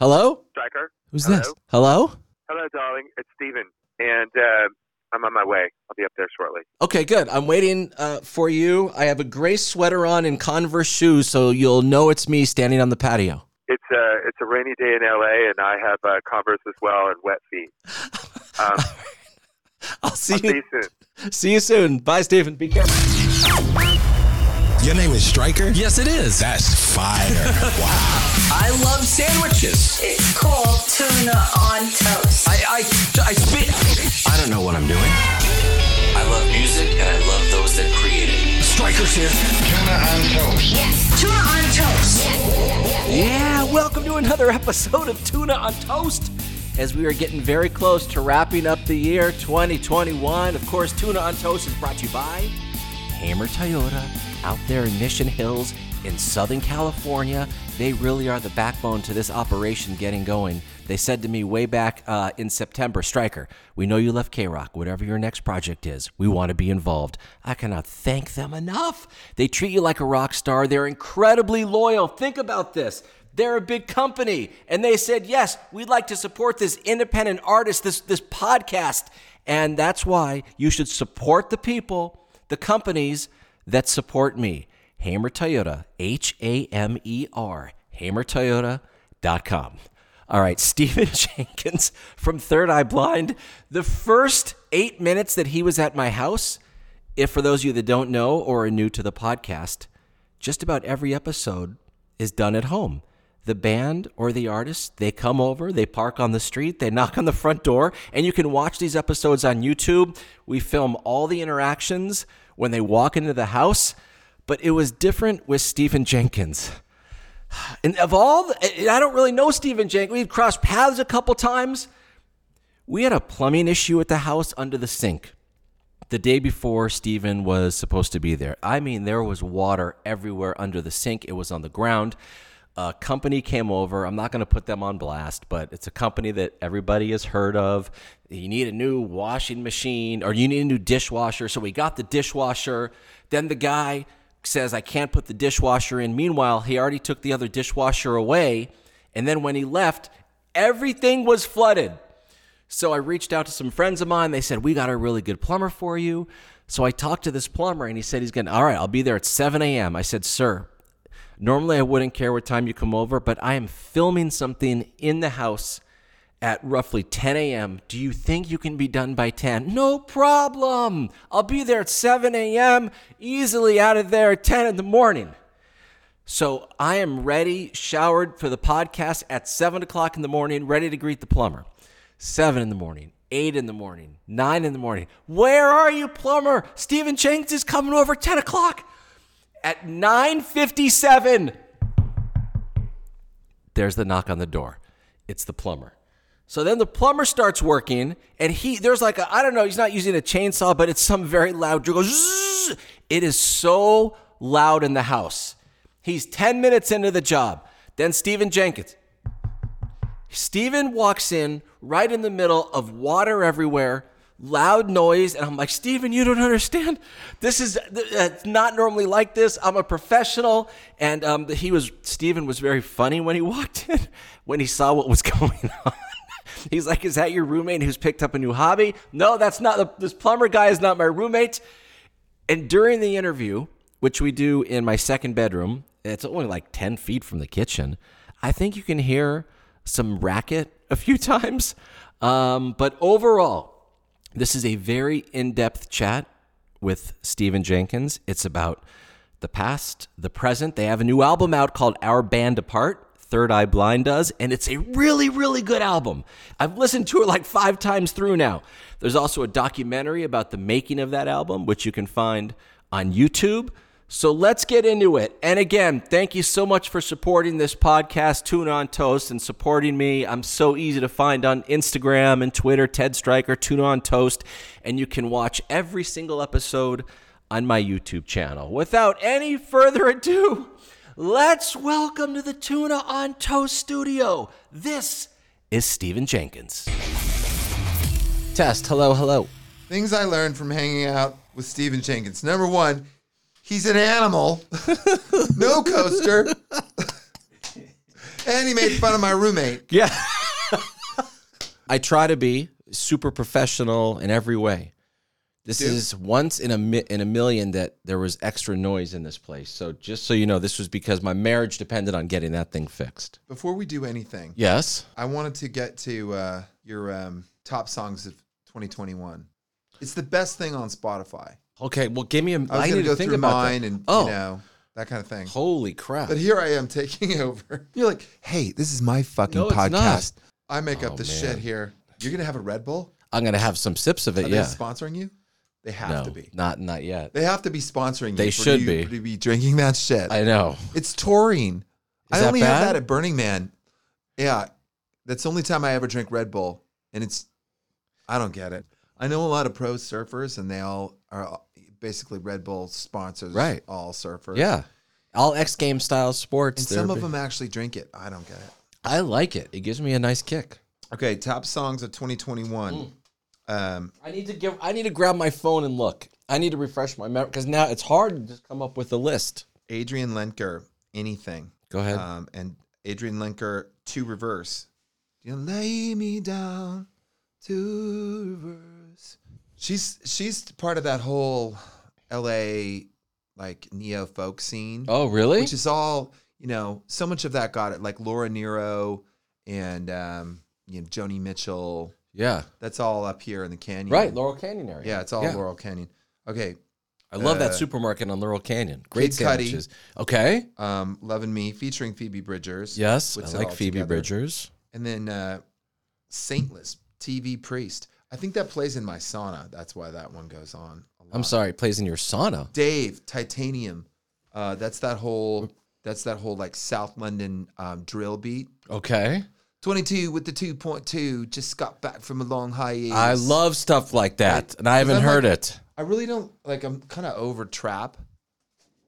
Hello? Striker. Who's Hello? this? Hello? Hello, darling. It's Stephen. And uh, I'm on my way. I'll be up there shortly. Okay, good. I'm waiting uh, for you. I have a gray sweater on and Converse shoes, so you'll know it's me standing on the patio. It's a, it's a rainy day in LA, and I have uh, Converse as well and wet feet. Um, I'll see I'll see you. you soon. See you soon. Bye, Stephen. Be careful. Your name is Striker? Yes, it is. That's fire. wow. I love sandwiches. It's called tuna on toast. I, I, I spit. I don't know what I'm doing. I love music and I love those that create it. Strikers here. Tuna on toast. yes, tuna on toast. Yeah, welcome to another episode of Tuna on Toast. As we are getting very close to wrapping up the year 2021, of course, Tuna on Toast is brought to you by Hamer Toyota out there in Mission Hills in Southern California. They really are the backbone to this operation getting going. They said to me way back uh, in September, Striker, we know you left K Rock. Whatever your next project is, we want to be involved. I cannot thank them enough. They treat you like a rock star. They're incredibly loyal. Think about this. They're a big company, and they said, Yes, we'd like to support this independent artist, this, this podcast. And that's why you should support the people, the companies that support me. Hamer Toyota, H A M E R, hamertoyota.com. All right, Stephen Jenkins from Third Eye Blind. The first eight minutes that he was at my house, if for those of you that don't know or are new to the podcast, just about every episode is done at home. The band or the artist, they come over, they park on the street, they knock on the front door, and you can watch these episodes on YouTube. We film all the interactions when they walk into the house, but it was different with Stephen Jenkins. And of all, the, I don't really know Stephen Jenkins. We've crossed paths a couple times. We had a plumbing issue at the house under the sink the day before Stephen was supposed to be there. I mean, there was water everywhere under the sink. It was on the ground. A company came over. I'm not going to put them on blast, but it's a company that everybody has heard of. You need a new washing machine or you need a new dishwasher. So we got the dishwasher. Then the guy says, I can't put the dishwasher in. Meanwhile, he already took the other dishwasher away. And then when he left, everything was flooded. So I reached out to some friends of mine. They said, We got a really good plumber for you. So I talked to this plumber and he said, He's going to, all right, I'll be there at 7 a.m. I said, Sir, normally I wouldn't care what time you come over, but I am filming something in the house at roughly 10 a.m. Do you think you can be done by 10? No problem. I'll be there at 7 a.m., easily out of there at 10 in the morning. So I am ready, showered for the podcast at 7 o'clock in the morning, ready to greet the plumber. 7 in the morning, 8 in the morning, 9 in the morning. Where are you, plumber? Stephen Jenkins is coming over 10 o'clock. At 9.57, there's the knock on the door. It's the plumber. So then the plumber starts working, and he there's like a I don't know, he's not using a chainsaw, but it's some very loud drill. It is so loud in the house. He's 10 minutes into the job. Then Stephen Jenkins. Stephen walks in right in the middle of water everywhere, loud noise, and I'm like, Stephen, you don't understand. This is not normally like this. I'm a professional, and um, he was Stephen was very funny when he walked in when he saw what was going on. He's like, "Is that your roommate who's picked up a new hobby?" No, that's not. This plumber guy is not my roommate. And during the interview, which we do in my second bedroom, it's only like 10 feet from the kitchen. I think you can hear some racket a few times. Um, but overall, this is a very in depth chat with Stephen Jenkins. It's about the past, the present. They have a new album out called Our Bande Apart. Third Eye Blind does, and it's a really, really good album. I've listened to it like five times through now. There's also a documentary about the making of that album, which you can find on YouTube. So let's get into it. And again, thank you so much for supporting this podcast, Tuna on Toast, and supporting me. I'm so easy to find on Instagram and Twitter, Ted Striker, Tuna on Toast, and you can watch every single episode on my YouTube channel. Without any further ado, let's welcome to the Tuna on Toast studio. This is Stephen Jenkins. Test, hello, hello. Things I learned from hanging out with Stephen Jenkins. Number one, he's an animal, no coaster. and he made fun of my roommate. Yeah. I try to be super professional in every way. This Dude. is once in a mi- in a million that there was extra noise in this place. So just so you know, this was because my marriage depended on getting that thing fixed. Before we do anything, Yes. I wanted to get to uh, your um, top songs of 2021. It's the best thing on Spotify. Okay. Well, give me a. I was I going need to go think through about mine that. and oh, you know that kind of thing. holy crap! But here I am taking over. You're like, hey, this is my fucking No, it's not. podcast. I make up Oh, the man. shit here. You're gonna have a Red Bull? I'm gonna have some sips of Are it. they Yeah. sponsoring you? They have No, to be. not not yet. They have to be sponsoring you. They for should you be. to be drinking that shit. I know. it's taurine. I that only have that at Burning Man. Yeah, that's the only time I ever drink Red Bull, and it's I don't get it. I know a lot of pro surfers, and they all are basically Red Bull sponsors. Right. all surfers. Yeah. All X game style sports. and they're some of big- them actually drink it. I don't get it. I like it. It gives me a nice kick. Okay, top songs of 2021. Mm. Um, I need to give. I need to grab my phone and look. I need to refresh my memory because now it's hard to just come up with a list. Adrianne Lenker, anything. Go ahead. Um, and Adrianne Lenker, to reverse. You lay me down to reverse. She's she's part of that whole L.A. like neo folk scene, oh, really? which is all you know. So much of that got it, like Laura Nyro and um, you know Joni Mitchell. yeah. That's all up here in the canyon, Right, Laurel Canyon area. Yeah, it's all Yeah. Laurel Canyon. Okay, I love that Uh, supermarket on Laurel Canyon. Great sandwiches. Okay. um, "Loving Me" featuring Phoebe Bridgers. Yes, I like Phoebe together. Bridgers. And then uh, Saintless, TV Priest. I think that plays in my sauna. That's why that one goes on. a lot. I'm sorry, it plays in your sauna. Dave, Titanium. Uh, that's that whole. That's that whole like South London um, drill beat. Okay. 22 with the 2.2. Just got back from a long hiatus. I love stuff like that, Right. and I haven't I'm heard like- it. I really don't like. I'm kind of over trap.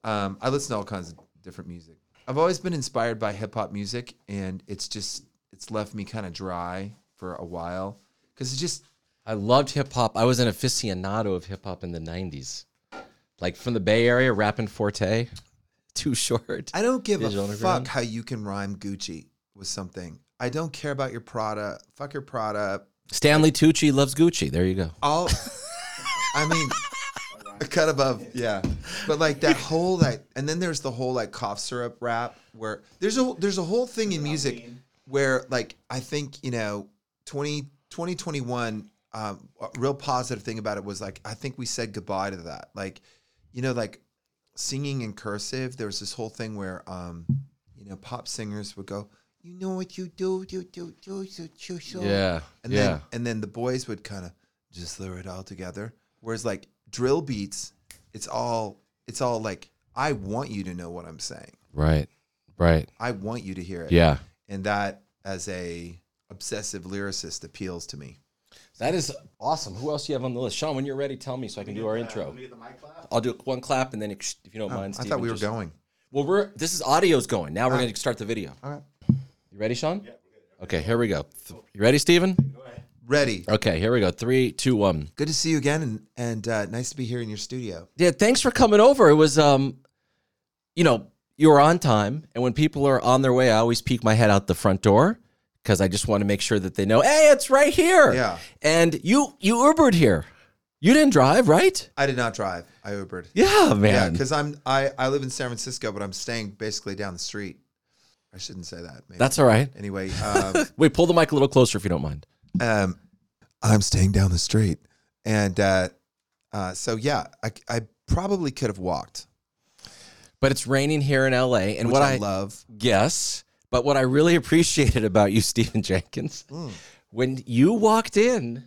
Um, I listen to all kinds of different music. I've always been inspired by hip hop music, and it's just it's left me kind of dry for a while because it's just I loved hip hop. I was an aficionado of hip hop in the '90s, like from the Bay Area, Rappin' 4-Tay. Too short. I don't give Digital a fuck how you can rhyme Gucci with something. I don't care about your Prada. Fuck your Prada. Stanley Tucci loves Gucci. There you go. I'll. I mean, a cut above, yeah. But like that whole like, and then there's the whole like cough syrup rap where there's a there's a whole thing in music where like I think you know 20, 2021 um, a real positive thing about it was like I think we said goodbye to that. Like, you know, like singing in cursive. There was this whole thing where um, you know, pop singers would go, "You know what you do, you do, do, do, do, do." Yeah. and yeah. then and then the boys would kind of just throw it all together. Whereas like drill beats, it's all it's all like I want you to know what I'm saying. right. Right. I want you to hear it. Yeah. and that as a obsessive lyricist appeals to me. That is awesome. Who else do you have on the list? Sean, when you're ready, tell me so I can do our intro. I'll do one clap and then if you don't Oh, mind. I Stephen, thought we were just- going. Well, we're this is audio's going. Now we're going to start the video. All right, You ready, Sean? Yeah. Okay, here we go. Th- You ready, Stephen? ready. Okay, here we go. Three, two, one. Good to see you again, and and uh, nice to be here in your studio. Yeah, thanks for coming over. It was um you know, you were on time and when people are on their way, I always peek my head out the front door because I just want to make sure that they know, "Hey, it's right here." Yeah. And you you Ubered here. You didn't drive, right? I did not drive. I Ubered. Yeah, man. Yeah, because I'm I I live in San Francisco, but I'm staying basically down the street. I shouldn't say that. Maybe. That's all right. anyway. Um, Wait, pull the mic a little closer if you don't mind. um, I'm staying down the street, and uh, uh, so yeah, I I probably could have walked, But it's raining here in LA and which what I, I love. Yes. But what I really appreciated about you, Stephen Jenkins, Mm. when you walked in,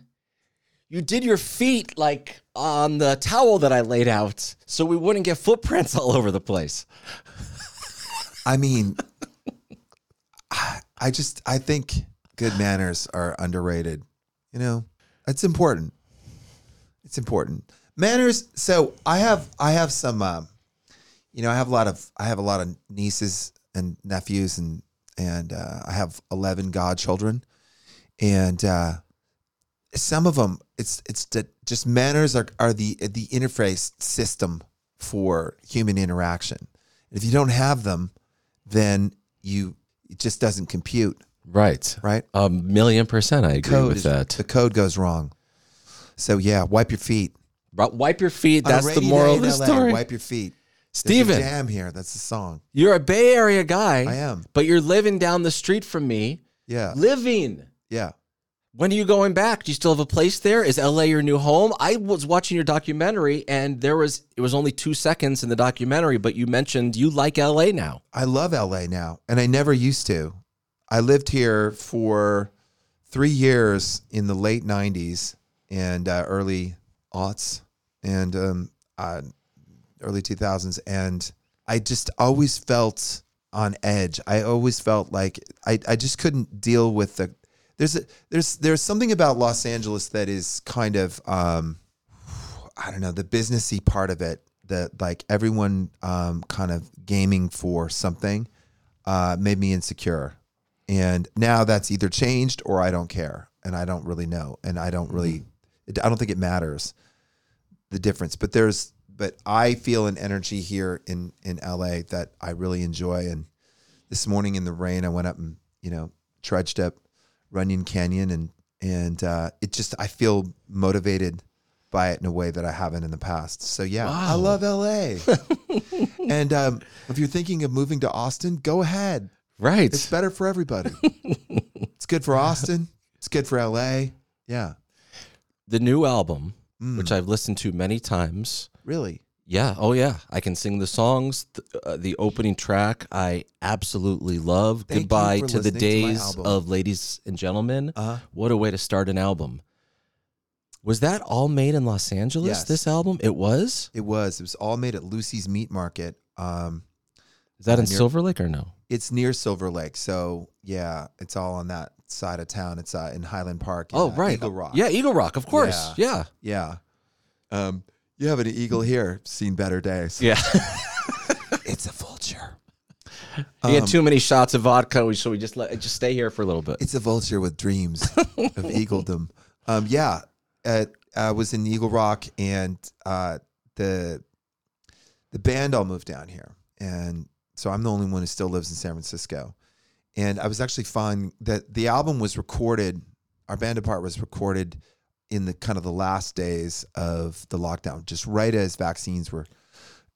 you did your feet like on the towel that I laid out so we wouldn't get footprints all over the place. I mean, I, I just I think good manners are underrated. You know, it's important. It's important. Manners. So I have I have some. Um, you know, I have a lot of I have a lot of nieces and nephews, and and uh, I have eleven godchildren, and uh, some of them it's it's just manners are are the the interface system for human interaction. If you don't have them, then you it just doesn't compute, Right. right? A million percent. I agree Code with is- that. The code goes wrong. So yeah, wipe your feet. Wipe your feet. That's the moral of the LA, story. Wipe your feet. Stephen, jam here. That's the song. you're a Bay Area guy. I am. But you're living down the street from me. Yeah, Living. yeah. When are you going back? Do you still have a place there? Is LA your new home? I was watching your documentary and there was it was only 2 seconds in the documentary, but you mentioned you like LA now. I love LA now, and I never used to. I lived here for three years in the late '90s and uh, early aughts and um, uh, early 2000s, and I just always felt on edge. I always felt like I, I just couldn't deal with the. There's a, there's there's something about Los Angeles that is kind of um, I don't know the businessy part of it that like everyone um, kind of gaming for something uh, made me insecure, and now that's either changed or I don't care, and I don't really know, and I don't really, it, I don't think it matters the difference, but there's but I feel an energy here in in LA that I really enjoy, and this morning in the rain I went up and you know trudged up Runyon Canyon and and uh, it just I feel motivated by it in a way that I haven't in the past. So yeah, I love LA. and um, if you're thinking of moving to Austin, go ahead. Right. It's better for everybody. it's good for Austin. It's good for LA. Yeah, the new album, Mm. which I've listened to many times. Really. Yeah. Oh, yeah. I can sing the songs. The, uh, the opening track, I absolutely love. Thank Goodbye to the listening to days of ladies and gentlemen. Uh, What a way to start an album. Was that all made in Los Angeles? Yes. This album, it was. it was. It was all made at Lucy's Meat Market. Um, Is that in Near- Silver Lake or no? it's near Silver Lake, so yeah, it's all on that side of town. It's uh, in Highland Park. in, Oh, uh, right. Eagle Rock. Yeah, Eagle Rock, of course. Yeah. yeah. Um, you have an eagle here. Seen better days. Yeah. It's a vulture. he had Um, too many shots of vodka, so we just let just stay here for a little bit. It's a vulture with dreams of eagledom. Um, yeah, uh, I was in Eagle Rock, and uh, the the band all moved down here, and so I'm the only one who still lives in San Francisco. And I was actually finding that the album was recorded. Our Bande Apart was recorded in the kind of the last days of the lockdown, just right as vaccines were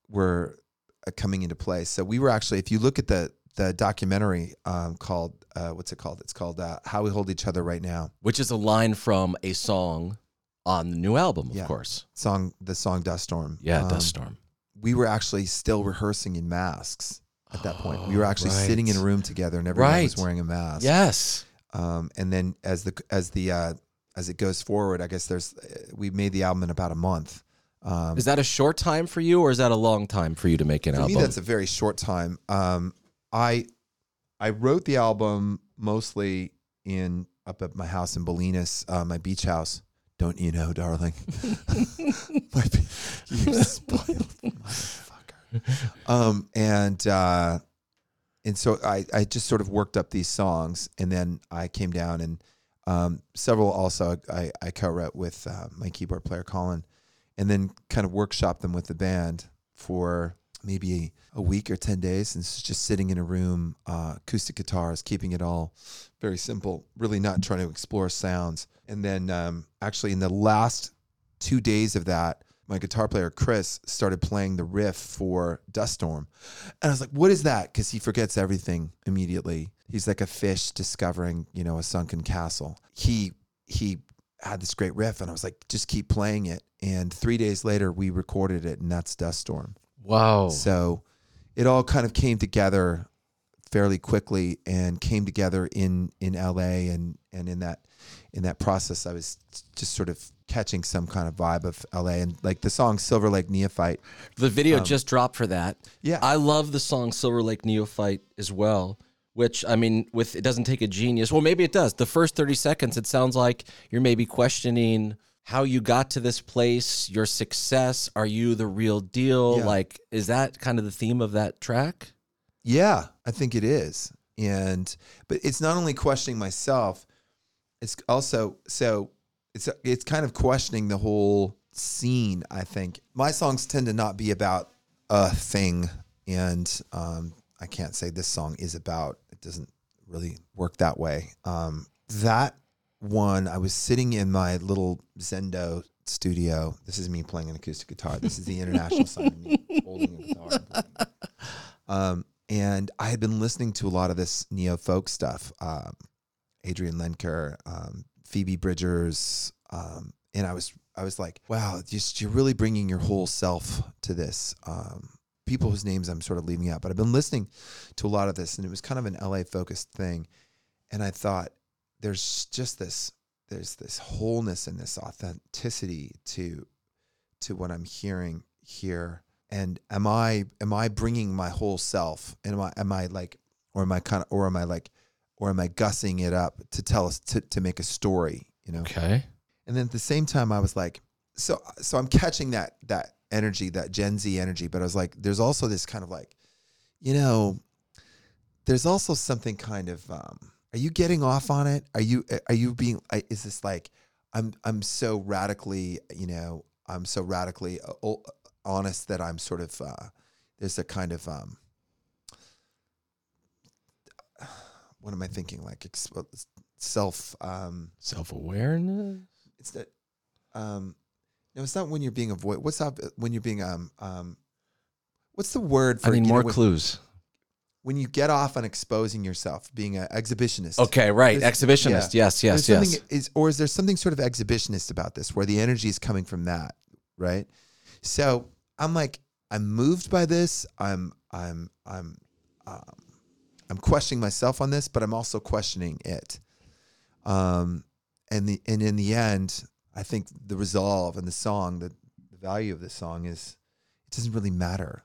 were uh, coming into place. So we were actually, if you look at the the documentary um, called uh, what's it called? It's called uh, "How We Hold Each Other Right Now." Which is a line from a song on the new album, of Yeah. course. Song, the song "Dust Storm." Yeah, Um, Dust Storm. We were actually still rehearsing in masks at that point. We were actually right. sitting in a room together, and everyone was wearing a mask. Yes. Um, and then as the as the uh, as it goes forward, I guess there's uh, we made the album in about a month. Um, Is that a short time for you, or is that a long time for you to make an album? me, that's a very short time. Um, I I wrote the album mostly in up at my house in Bolinas, uh, my beach house. Don't you know, darling? my, you spoiled motherfucker. Um, and uh, and so I I just sort of worked up these songs, and then I came down and um, several also I I co-wrote with uh, my keyboard player Colin, and then kind of workshop them with the band for maybe a week or 10 days. And s- just sitting in a room uh, acoustic guitars keeping it all very simple really not trying to explore sounds. And then um, actually in the last two days of that my guitar player chris started playing the riff for dust storm. And i was like what is that? Because he forgets everything immediately he's like a fish discovering you know a sunken castle he he had this great riff and i was like just keep playing it and three days later we recorded it and that's dust storm wow. so it all kind of came together fairly quickly and came together in in LA and and in that in that process I was just sort of catching some kind of vibe of LA and like the song Silver Lake Neophyte. the video just dropped for that. um, Yeah. I love the song Silver Lake Neophyte as well. Which I mean, with it doesn't take a genius. Well, maybe it does. The first thirty seconds, it sounds like you're maybe questioning how you got to this place, your success. Are you the real deal? Yeah. Like, is that kind of the theme of that track? Yeah, I think it is. And but it's not only questioning myself, it's also so it's it's kind of questioning the whole scene, I think. My songs tend to not be about a thing and um I can't say this song is about it doesn't really work that way. Um, that one, I was sitting in my little Zendo studio. This is me playing an acoustic guitar. This is the international side of me holding a guitar. and. Um, and I had been listening to a lot of this neo folk stuff. Um, Adrianne Lenker, um, Phoebe Bridgers, um, and I was I was like, wow, just you're really bringing your whole self to this. Um, people whose names I'm sort of leaving out, but I've been listening to a lot of this, and it was kind of an LA focused thing, and I thought there's just this there's this wholeness and this authenticity to to what I'm hearing here. And am I am I bringing my whole self? And am I am I like, or am I kind of, or am I like, or am I gussing it up to tell us to to make a story? You know. Okay. And then at the same time, I was like, so so I'm catching that that energy, that Gen Z energy, but I was like, there's also this kind of like, you know, there's also something kind of, um, are you getting off on it? Are you are you being? Is this like, I'm I'm so radically, you know, I'm so radically uh, honest that I'm sort of uh, there's a kind of um, what am I thinking? Like self. Um, Self awareness. it's that um no it's not when you're being avoid what's up when you're being um um what's the word for I need know, more when, clues. when you get off on exposing yourself being an exhibitionist Okay, right. There's- Exhibitionist. yeah. Yes, yes, There's yes. something is or is there something sort of exhibitionist about this where the energy is coming from that right so i'm like i'm moved by this i'm i'm i'm um, i'm questioning myself on this but i'm also questioning it um and the and in the end i think the resolve and the song the, the value of this song is it doesn't really matter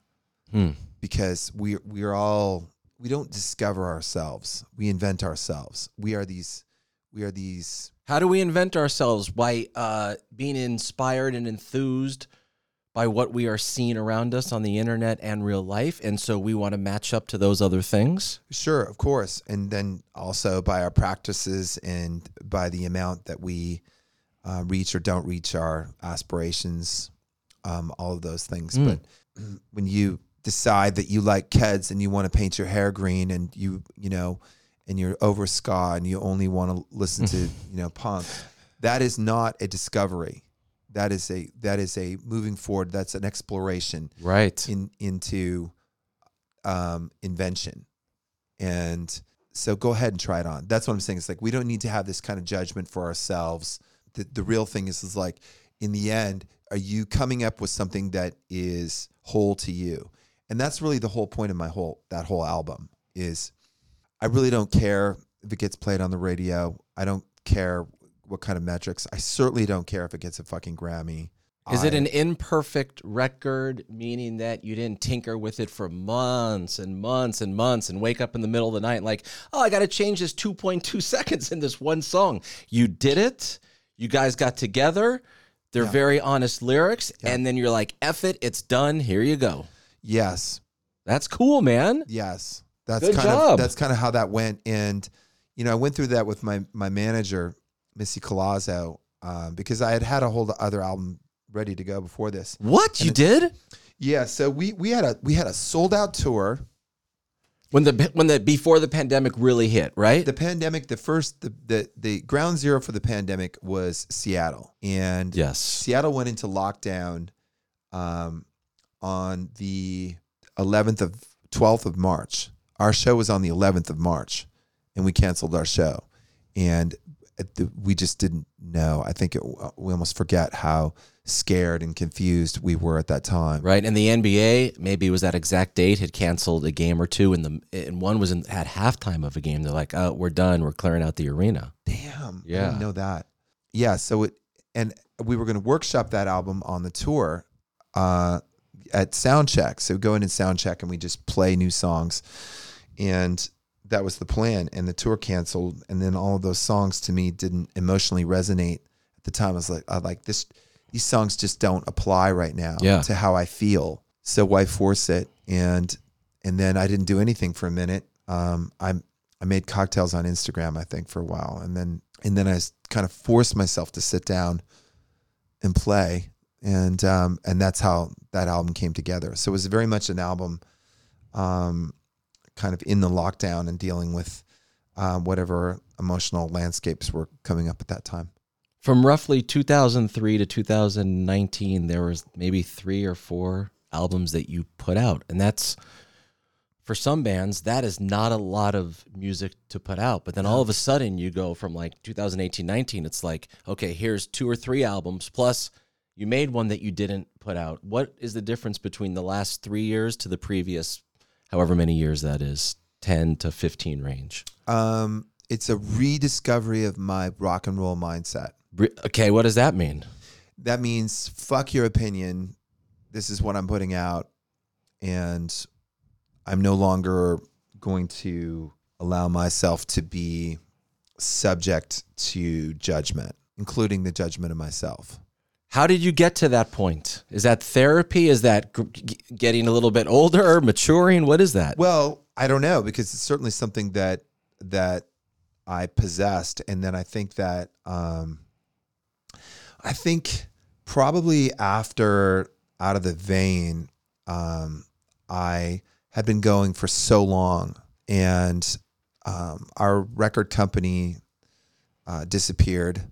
Hmm. because we we are all we don't discover ourselves we invent ourselves we are these we are these How do we invent ourselves? By uh, being inspired and enthused by what we are seeing around us on the internet and real life. And so we want to match up to those other things. Sure, of course. And then also by our practices and by the amount that we uh, reach or don't reach our aspirations, um, all of those things. Mm. But when you decide that you like Keds and you want to paint your hair green and you, you know, and you're over ska and you only want to listen to, you know, punk, that is not a discovery. That is a that is a moving forward. That's an exploration Right. in into um, invention. And so go ahead and try it on. That's what I'm saying. It's like we don't need to have this kind of judgment for ourselves. The, the real thing is, is like in the end, are you coming up with something that is whole to you? And that's really the whole point of my whole that whole album is I really don't care if it gets played on the radio. I don't care what kind of metrics. I certainly don't care if it gets a fucking Grammy. Is it an imperfect record, meaning that you didn't tinker with it for months and months and months and wake up in the middle of the night like, oh, I got to change this 2.2 seconds in this one song? You did it. You guys got together. They're Yeah. very honest lyrics. And then you're like, F it, it's done. Here you go. Yes. That's cool, man. Yes, that's Good kind job. of that's kind of how that went. And you know, I went through that with my my manager, Missy Colazzo, um, because I had had a whole other album ready to go before this. What? You it- did? Yeah, so we we had a we had a sold out tour. When the when the before the pandemic really hit, right? The pandemic, the first the the, the ground zero for the pandemic was Seattle, and yes. Seattle went into lockdown um, on the 11th of 12th of March. Our show was on the 11th of March, and we canceled our show. And we just didn't know. I think it, we almost forget how scared and confused we were at that time. Right, and the NBA maybe it was that exact date had canceled a game or two, and the and one was in at halftime of a game. They're like, "Oh, we're done. We're clearing out the arena." Damn. I Yeah. didn't know that. Yeah. So it, and we were going to workshop that album on the tour uh, at Soundcheck. So go in and Soundcheck and we just play new songs. And that was the plan. And the tour canceled. And then all of those songs to me didn't emotionally resonate at the time. I was like, I like this, these songs just don't apply right now Yeah. to how I feel. So why force it? And, and then I didn't do anything for a minute. Um, I'm, I made cocktails on Instagram, I think, for a while, and then and then I kind of forced myself to sit down and play, and um, and that's how that album came together. So it was very much an album, um, kind of in the lockdown and dealing with um, whatever emotional landscapes were coming up at that time. From roughly 2003 to 2019, there was maybe three or four albums that you put out, and that's for some bands that is not a lot of music to put out. But then all of a sudden, you go from like 2018, 19. It's like okay, here's two or three albums plus. You made one that you didn't put out. What is the difference between the last three years to the previous, however many years that is, 10 to 15 range? Um, it's a rediscovery of my rock and roll mindset. Re- Okay, what does that mean? That means fuck your opinion. This is what I'm putting out, and I'm no longer going to allow myself to be subject to judgment, including the judgment of myself. How did you get to that point? Is that therapy? Is that g- getting a little bit older, maturing? What is that? Well, I don't know because it's certainly something that that I possessed, and then I think that um, I think probably after out of the vein, um, I had been going for so long, and um, our record company uh, disappeared.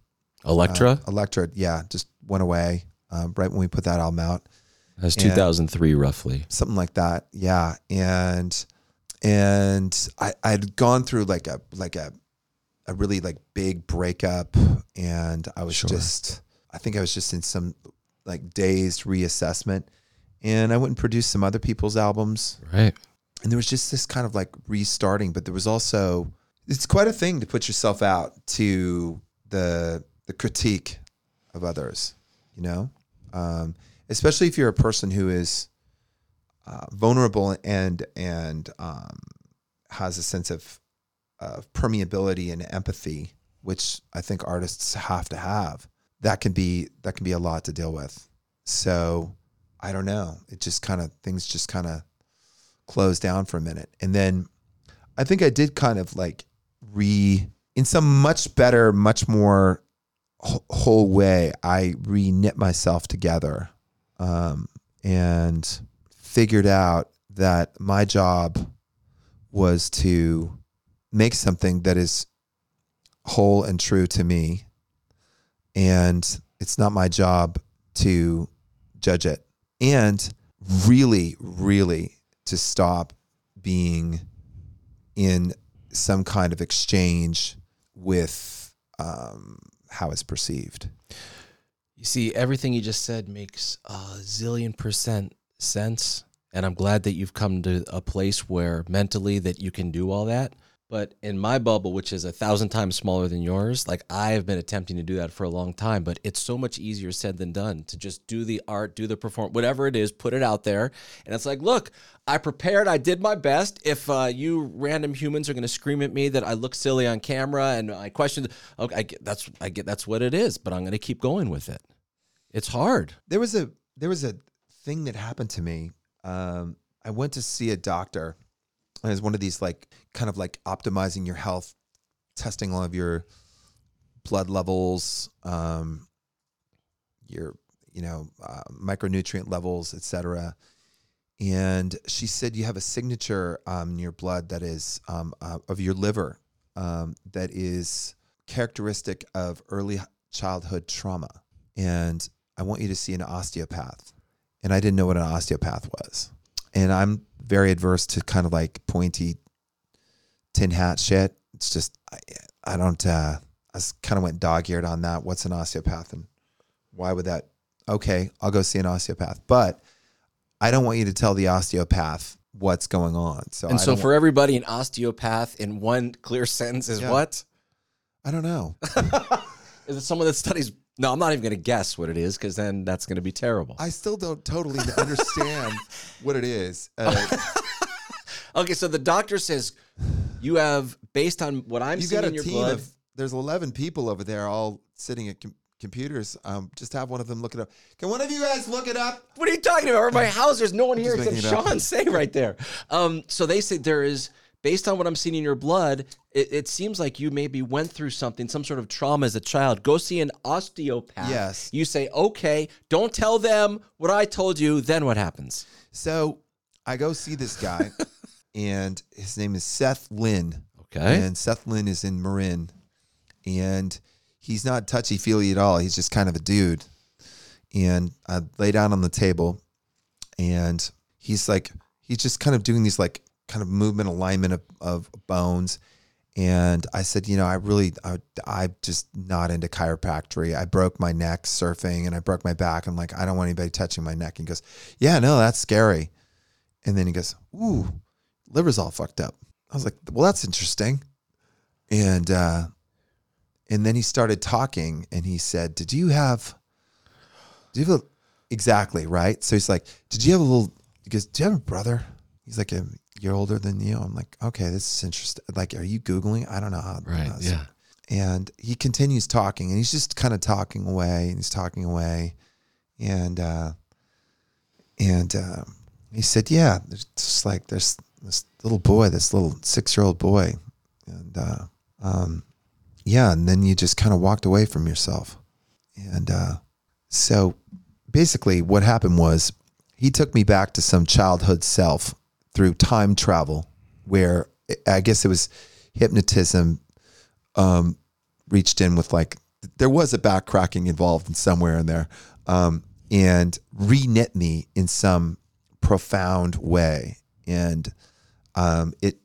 Elektra? Uh, Elektra, yeah, just went away um, right when we put that album out That's and- 2003, roughly. something like that. Yeah, and and I I'd gone through like a like a a really like big breakup, and I was Sure. just I think I was just in some like dazed reassessment, and I went and produced some other people's albums, Right. and there was just this kind of like restarting, but there was also it's quite a thing to put yourself out to the the critique of others, you know, um, especially if you're a person who is uh, vulnerable and and um, has a sense of of permeability and empathy, which I think artists have to have. That can be that can be a lot to deal with. So I don't know. It just kind of things just kind of closed down for a minute, and then I think I did kind of like re in some much better, much more whole way. I re knit myself together, um, and figured out that my job was to make something that is whole and true to me, and it's not my job to judge it, and really, really to stop being in some kind of exchange with um, how it's perceived. You see, everything you just said makes a zillion percent sense. And I'm glad that you've come to a place where mentally that you can do all that. But in my bubble, which is a thousand times smaller than yours, like I have been attempting to do that for a long time, but it's so much easier said than done to just do the art, do the perform, whatever it is, put it out there. And it's like, look, I prepared, I did my best. If uh, you random humans are going to scream at me that I look silly on camera and I question, okay, I get, that's I get that's what it is. But I'm going to keep going with it. It's hard. There was a there was a thing that happened to me. Um, I went to see a doctor. It one of these like kind of like optimizing your health, testing all of your blood levels, um, your you know uh, micronutrient levels, etc. And she said you have a signature um, in your blood that is um, uh, of your liver um, that is characteristic of early childhood trauma, and I want you to see an osteopath. And I didn't know what an osteopath was, and I'm very adverse to kind of like pointy tin hat shit. It's just I, I don't. Uh, I kind of went dog eared on that. What's an osteopath and why would that? Okay, I'll go see an osteopath, but I don't want you to tell the osteopath what's going on. So And I so for wa- everybody, an osteopath in one clear sentence is Yeah. what? I don't know. Is it someone that studies? No, I'm not even going to guess what it is because then that's going to be terrible. I still don't totally understand what it is. Uh, okay, so the doctor says you have, based on what I'm you seeing got a in your team blood. of there's 11 people over there all sitting at com- computers. Um, just have one of them look it up. Can one of you guys look it up? what are you talking about? Or my house, there's no one here except making it up. Sean. Say right there. Um, so they say there is, based on what I'm seeing in your blood, it, it seems like you maybe went through something, some sort of trauma as a child. Go see an osteopath. Yes. You say, okay, don't tell them what I told you. Then what happens? So I go see this guy, and his name is Seth Lynn. Okay. And Seth Lynn is in Marin, and he's not touchy feely at all. He's just kind of a dude. And I lay down on the table, and he's like, he's just kind of doing these like kind of movement alignment of, of bones. And I said, you know, I really, I, I'm just not into chiropractic. I broke my neck surfing and I broke my back. I'm like, I don't want anybody touching my neck. And he goes, yeah, no, that's scary. And then he goes, ooh, liver's all fucked up. I was like, well, that's interesting. And, uh, and then he started talking and he said, did you have, do you have a, exactly, right? So he's like, did you have a little, he goes, do you have a brother? He's like year older than you. I'm like, okay, this is interesting. Like, are you Googling? I don't know how. Right. Yeah. and he continues talking and he's just kind of talking away and he's talking away and uh and uh, he said yeah there's just like there's this little boy this little six year old boy and uh um yeah and then you just kind of walked away from yourself and uh so basically what happened was he took me back to some childhood self through time travel where i guess it was hypnotism um, reached in with like there was a back cracking involved in somewhere in there, um, and re-knit me in some profound way, and um, it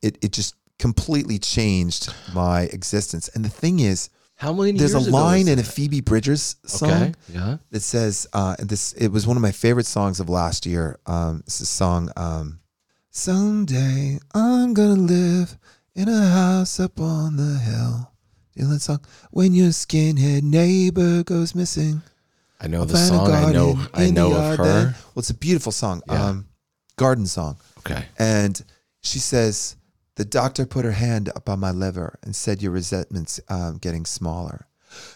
it it just completely changed my existence. And the thing is, How many there's a line in a? Phoebe Bridgers song Okay. Yeah. that says uh and this it was one of my favorite songs of last year um it's a song um someday i'm gonna live in a house up on the hill that song when your skinhead neighbor goes missing I know the song. I know. I know of her. then. well it's a beautiful song Yeah. um garden song Okay. and she says the doctor put her hand up on my liver and said your resentment's um, getting smaller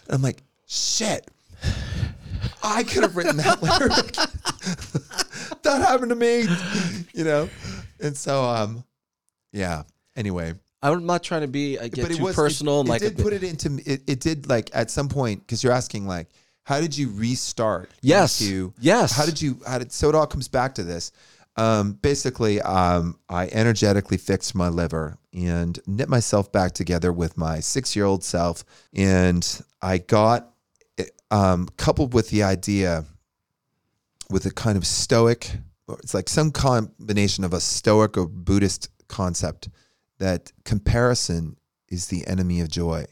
and i'm like shit i could have written that lyric that happened to me you know and so um yeah anyway I'm not trying to be uh, get but it too was personal. it, and it like, did put it into it, it did like at some point because you're asking like how did you restart Yes. into- Yes. how did you how did so it all comes back to this um basically um i energetically fixed my liver and knit myself back together with my six year old self and i got um coupled with the idea with a kind of stoic it's like some combination of a stoic or buddhist concept that comparison is the enemy of joy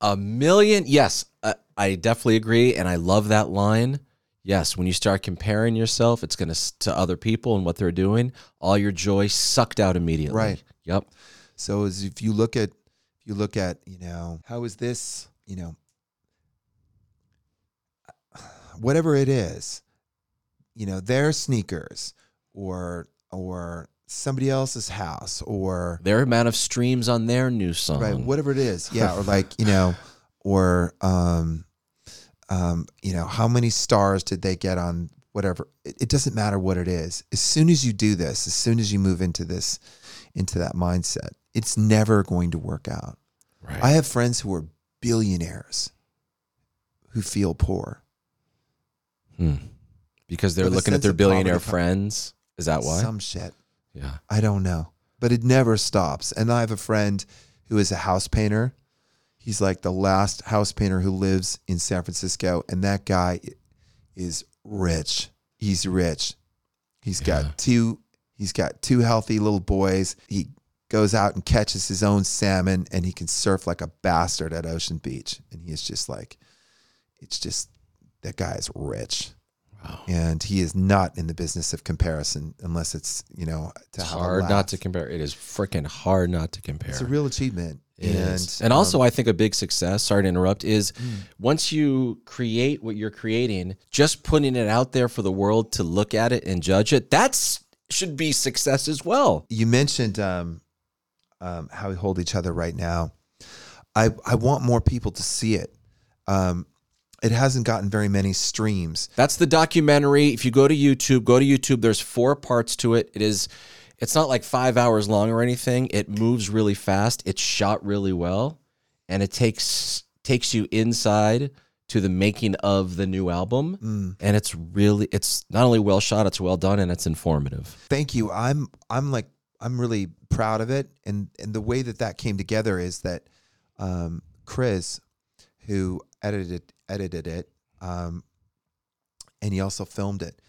a million. Yes, uh, I definitely agree, and I love that line. Yes, when you start comparing yourself, it's gonna s- to other people and what they're doing. All your joy sucked out immediately. Right. Yep. So as if you look at if you look at, you know, how is this, you know, whatever it is, you know, their sneakers or or somebody else's house or Their amount of streams on their new song. right, whatever it is. Yeah, or like, you know, or um um, you know, how many stars did they get on whatever? It, it doesn't matter what it is. As soon as you do this, as soon as you move into this into that mindset, it's never going to work out. Right. I have friends who are billionaires who feel poor. Hmm. Because they're looking at their billionaire friends. Is that why? Some shit. yeah. I don't know. But it never stops. And I have a friend who is a house painter. He's like the last house painter who lives in San Francisco. And that guy is rich. He's rich. He's Yeah. got two he's got two healthy little boys. He goes out and catches his own salmon and he can surf like a bastard at Ocean Beach. And he is just like it's just that guy is rich. Wow. And he is not in the business of comparison unless it's, you know, to It's have a hard not to compare. It is freaking hard not to compare. It's a real achievement. It is. and And also, um, I think a big success, sorry to interrupt, is once you create what you're creating, just putting it out there for the world to look at it and judge it, that's should be success as well. you mentioned um, um, how we hold each other right now. I I want more people to see it. Um, it hasn't gotten very many streams. That's the documentary. If you go to YouTube, go to YouTube. There's four parts to it. It is, it's not like five hours long or anything. It moves really fast. It's shot really well, and it takes takes you inside to the making of the new album. Mm. And it's really, it's not only well shot, it's well done, and it's informative. Thank you. I'm I'm like I'm really proud of it. And and the way that that came together is that um, Chris, who edited edited it, um, and he also filmed it,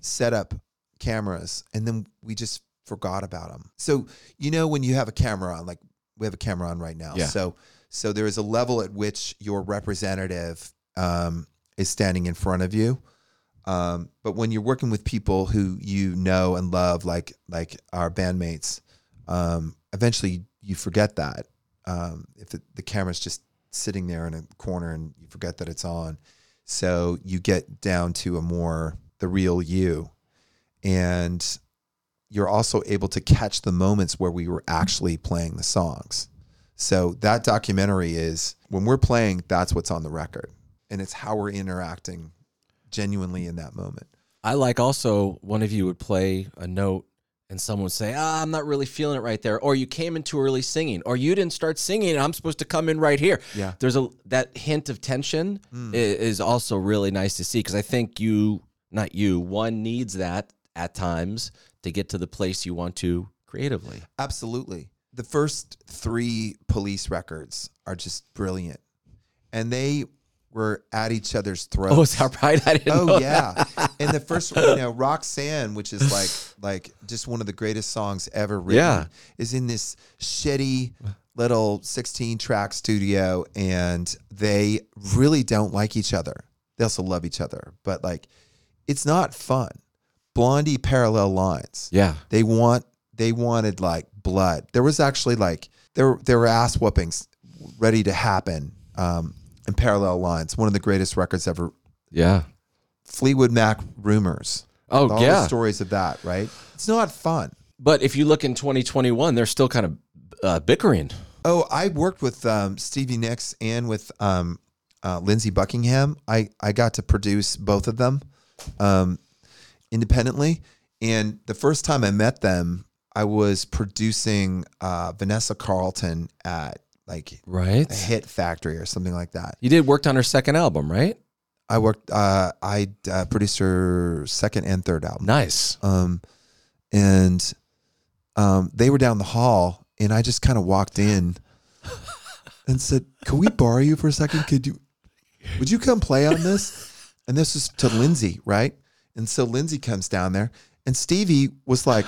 set up cameras, and then we just forgot about them. So you know when you have a camera on, like we have a camera on right now. Yeah. So so there is a level at which your representative um, is standing in front of you. Um, but when you're working with people who you know and love, like like our bandmates, um, eventually you forget that. Um, if the, the camera's just sitting there in a corner and you forget that it's on, so you get down to a more the real you, and you're also able to catch the moments where we were actually playing the songs. So that documentary is when we're playing, that's what's on the record, and it's how we're interacting genuinely in that moment. I like also one of you would play a note and someone would say, ah, I'm not really feeling it right there. Or you came in too early singing, or you didn't start singing and I'm supposed to come in right here. Yeah. There's a that hint of tension i- is also really nice to see because I think you, not you, one needs that at times to get to the place you want to creatively. Absolutely. The first three police records are just brilliant. And they were at each other's throats. Oh, is that right? I didn't Oh yeah. and the first you know, Roxanne, which is like like just one of the greatest songs ever written, Yeah. is in this shitty little 16 track studio and they really don't like each other. They also love each other, but like it's not fun. Blondie parallel lines. Yeah. They want they wanted like blood. There was actually like there there were ass whoopings ready to happen um, in parallel lines. One of the greatest records ever. Yeah. Fleetwood Mac rumors. Oh, All yeah. the stories of that, right? It's not fun. But if you look in 2021, they're still kind of uh, bickering. Oh, I worked with um, Stevie Nicks and with um, uh, Lindsey Buckingham. I, I got to produce both of them um, independently. And the first time I met them, I was producing uh, Vanessa Carlton at like Right. a hit factory or something like that. You did worked on her second album, right? I worked, uh, I uh, produced her second and third album. Nice. Um, and um, they were down the hall, and I just kind of walked in and said, "Could we borrow you for a second? Could you? Would you come play on this?" And this was to Lindsey, right? And so Lindsey comes down there, and Stevie was like,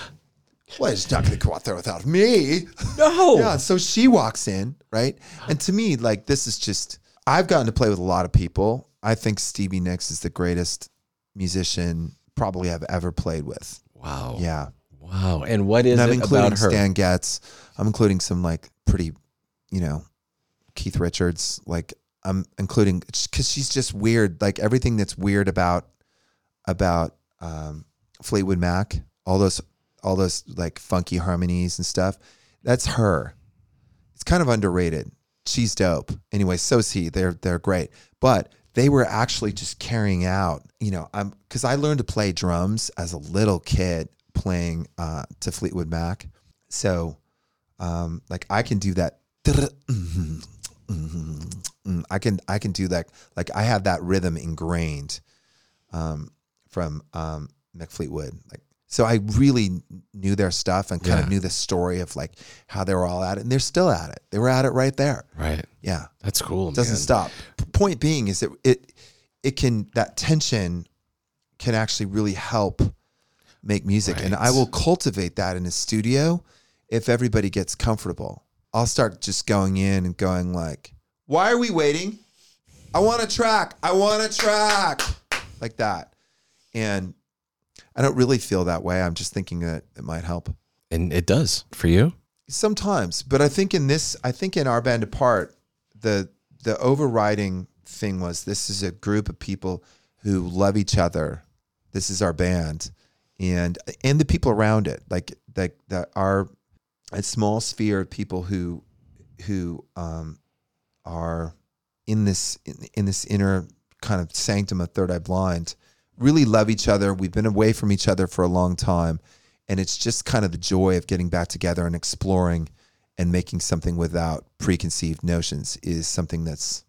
"Well, he's not going to go out there without me." No. Yeah, so she walks in, right? And to me, like this is just I've gotten to play with a lot of people. I think Stevie Nicks is the greatest musician probably I've ever played with. Wow. Yeah. Wow. And what is And I'm it including about her? Stan Getz. I'm including some like pretty, you know, Keith Richards. Like I'm including because she's just weird. Like everything that's weird about about um, Fleetwood Mac, all those all those like funky harmonies and stuff. That's her. Kind of underrated. She's dope. Anyway, so is he. They're they're great. But they were actually just carrying out, you know, I'm because I learned to play drums as a little kid playing uh, to Fleetwood Mac. So, um, like I can do that. I can I can do that. Like I have that rhythm ingrained um, from um, Fleetwood. Like so, I really knew their stuff and kind Yeah. of knew the story of like how they were all at it, and they're still at it. They were at it right there. Right. Yeah, That's cool. it doesn't man. stop. Point being is that it it can that tension can actually really help make music, and I will cultivate that in a studio if everybody gets comfortable. I'll start just going in and going like, "Why are we waiting? I want a track. I want a track." Like that. And I don't really feel that way. I'm just thinking that it might help And it does for you. sometimes but i think in this i think in Our Bande Apart the the overriding thing was this is a group of people who love each other this is our band and and the people around it like like that are a small sphere of people who who um are in this in, in this inner kind of sanctum of third eye blind really love each other we've been away from each other for a long time and it's just kind of the joy of getting back together and exploring and making something without preconceived notions is something that's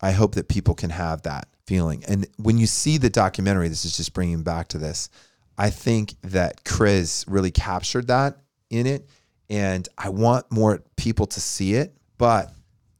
i hope that people can have that feeling and when you see the documentary this is just bringing back to this i think that chris really captured that in it, and I want more people to see it. But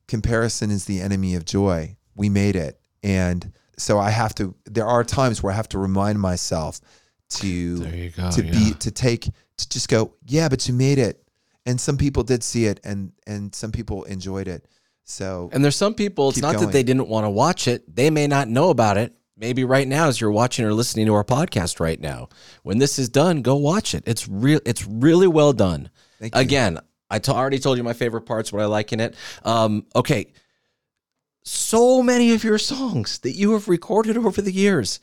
comparison is the enemy of joy. We made it, and so I have to. There are times where I have to remind myself to There you go, to yeah. be to take to just go. Yeah, but you made it, and some people did see it, and and some people enjoyed it. So And there's some people, it's Keep not that they didn't want to watch it, they may not know about it. Maybe right now, as you're watching or listening to our podcast right now, when this is done, go watch it. It's real. It's really well done. Thank you. Again, I t- already told you my favorite parts, what I like in it. Um, okay, so many of your songs that you have recorded over the years.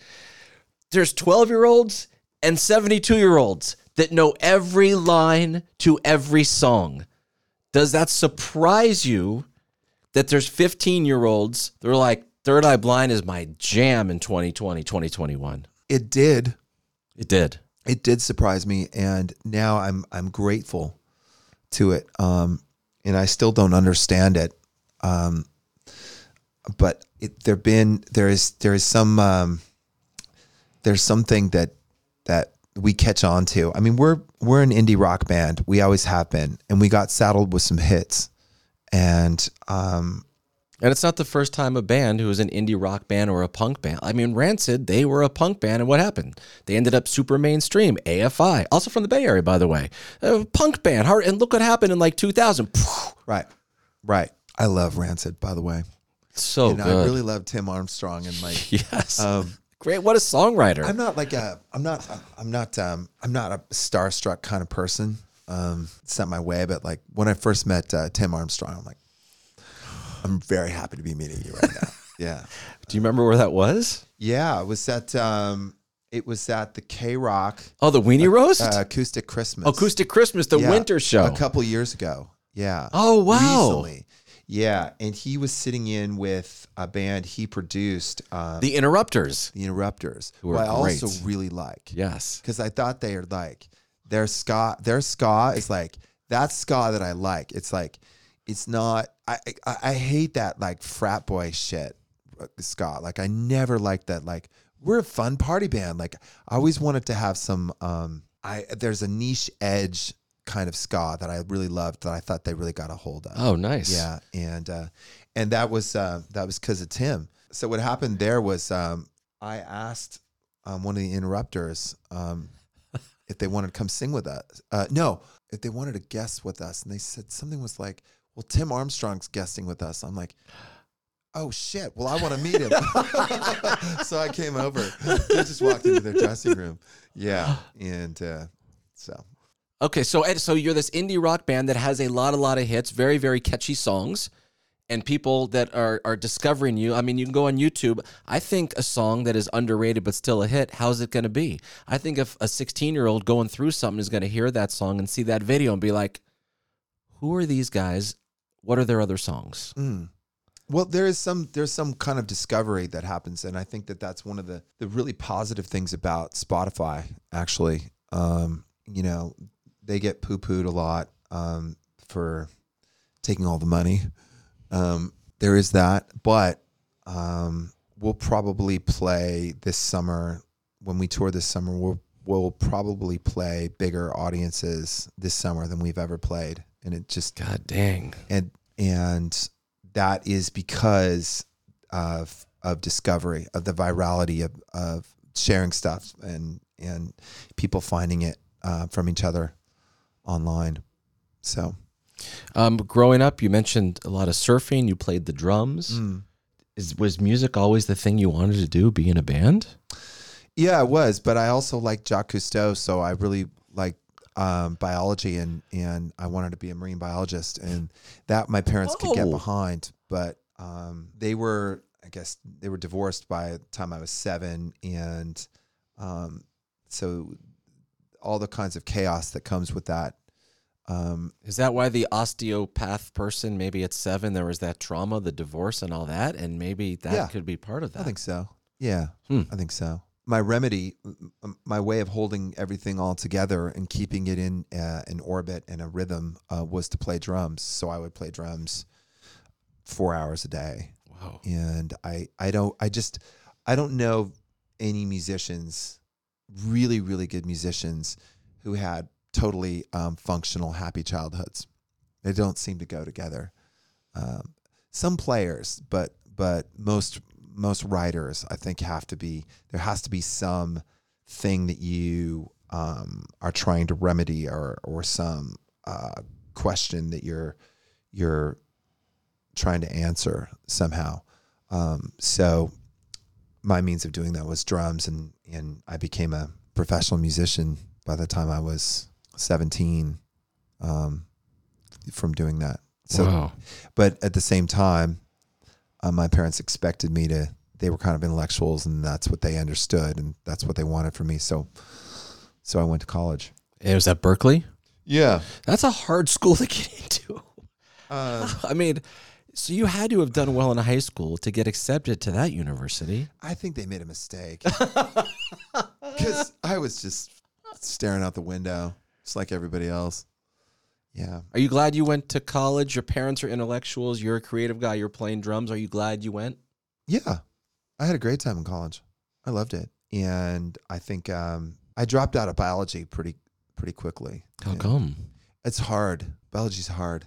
There's 12 year olds and 72 year olds that know every line to every song. Does that surprise you that there's 15 year olds? They're like, Third Eye Blind is my jam in 2020, 2021. it did. It did. it did surprise me and now i'm i'm grateful to it um and i still don't understand it um but it there been there is there is some um there's something that that we catch on to i mean we're we're an indie rock band we always have been and we got saddled with some hits and um And it's not the first time a band who is an indie rock band or a punk band. I mean, Rancid, they were a punk band, and what happened? They ended up super mainstream. AFI, also from the Bay Area, by the way, a punk band. Hard, and look what happened in like 2000. right right i love rancid by the way So and good. i really love tim armstrong and like yes, um great. What a songwriter. I'm not like a I'm not I'm not um I'm not a starstruck kind of person. Um it's not my way, but like when I first met uh, Tim Armstrong, I'm like I'm very happy to be meeting you right now. yeah. Do you remember where that was? Yeah, it was at um it was at the KROQ Oh, the Weenie Roast, uh, Acoustic Christmas. Acoustic Christmas, the Yeah, winter show. A couple years ago. Yeah. Oh, wow. Recently. Yeah, and he was sitting in with a band he produced, uh, the, Interrupters. the Interrupters. Who who, I also really like. Yes. because I thought they are like their ska. Their ska is like that ska that I like. It's like it's not. I I, I hate that like frat boy shit uh, ska. Like I never liked that. Like we're a fun party band. Like I always wanted to have some. Um, I there's a niche edge kind of ska that I really loved that I thought they really got a hold of. Oh, nice. Yeah, and uh, and that was uh, that was because of Tim. So what happened there was um, I asked um, one of the interrupters um, if they wanted to come sing with us. Uh, no, if they wanted to guest with us, and they said something was like, "Well, Tim Armstrong's guesting with us." I'm like. Oh shit! Well, I want to meet him, so I came over. They just walked into their dressing room, yeah, and uh, so Okay, so so you're this indie rock band that has a lot, a lot of hits, very, very catchy songs, and people that are are discovering you. I mean, you can go on YouTube. I think a song that is underrated but still a hit. How's it going to be? I think if a 16 year old going through something is going to hear that song and see that video and be like, "Who are these guys? What are their other songs?" Mm. Well, there is some there's some kind of discovery that happens, and I think that that's one of the the really positive things about Spotify. Actually, um, you know, they get poo pooed a lot um, for taking all the money. Um, there is that, but um, we'll probably play this summer when we tour this summer. We'll we'll probably play bigger audiences this summer than we've ever played, and it just God dang. and and that is because of of discovery of the virality of, of sharing stuff and and people finding it uh, from each other online so Um, growing up, you mentioned a lot of surfing. You played the drums. mm. Is was music always the thing you wanted to do? Be in a band? yeah it was but i also like jacques cousteau so i really like um, biology and and i wanted to be a marine biologist and that my parents could get Oh. behind but um, they were i guess they were divorced by the time i was seven and um, so all the kinds of chaos that comes with that um, Is that why the osteopath person, maybe at seven, there was that trauma, the divorce, and all that? And maybe that Yeah. could be part of that. I think so. Yeah, Hmm. I think so. My remedy, my way of holding everything all together and keeping it in uh, an orbit and a rhythm uh, was to play drums. So I would play drums four hours a day, Wow. and I I don't I just I don't know any musicians, really really good musicians, who had totally um, functional, happy childhoods. They don't seem to go together. Um, some players, but but most most writers, I think, have to be there has to be some thing that you um, are trying to remedy or or some uh, question that you're you're trying to answer somehow. Um, so my means of doing that was drums, and and I became a professional musician by the time I was 17 um, from doing that. So, wow. but at the same time, uh, my parents expected me to. They were kind of intellectuals, and that's what they understood, and that's what they wanted from me. So, so I went to college. It was at Berkeley. Yeah. That's a hard school to get into. Uh, I mean, so you had to have done well in high school to get accepted to that university. I think they made a mistake because I was just staring out the window, just like everybody else. Yeah. Are you glad you went to college? Your parents are intellectuals. You're a creative guy. You're playing drums. Are you glad you went? Yeah. I had a great time in college. I loved it. And I think um, I dropped out of biology pretty pretty quickly. How come? It's hard. Biology's hard.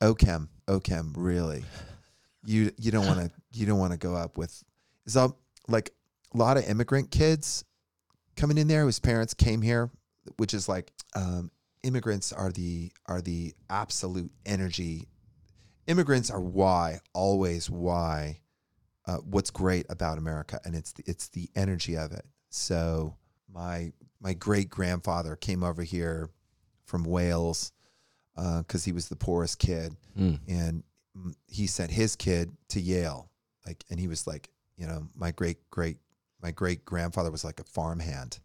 OChem, OChem, really. You you don't want to you don't want to go up with all like a lot of immigrant kids coming in there whose parents came here, which is like um, immigrants are the are the absolute energy. Immigrants are why always why uh, what's great about America, and it's the, it's the energy of it. So my my great grandfather came over here from Wales because he was the poorest kid, Mm. and he sent his kid to Yale. Like, and he was like, you know, my great great my great grandfather was like a farmhand,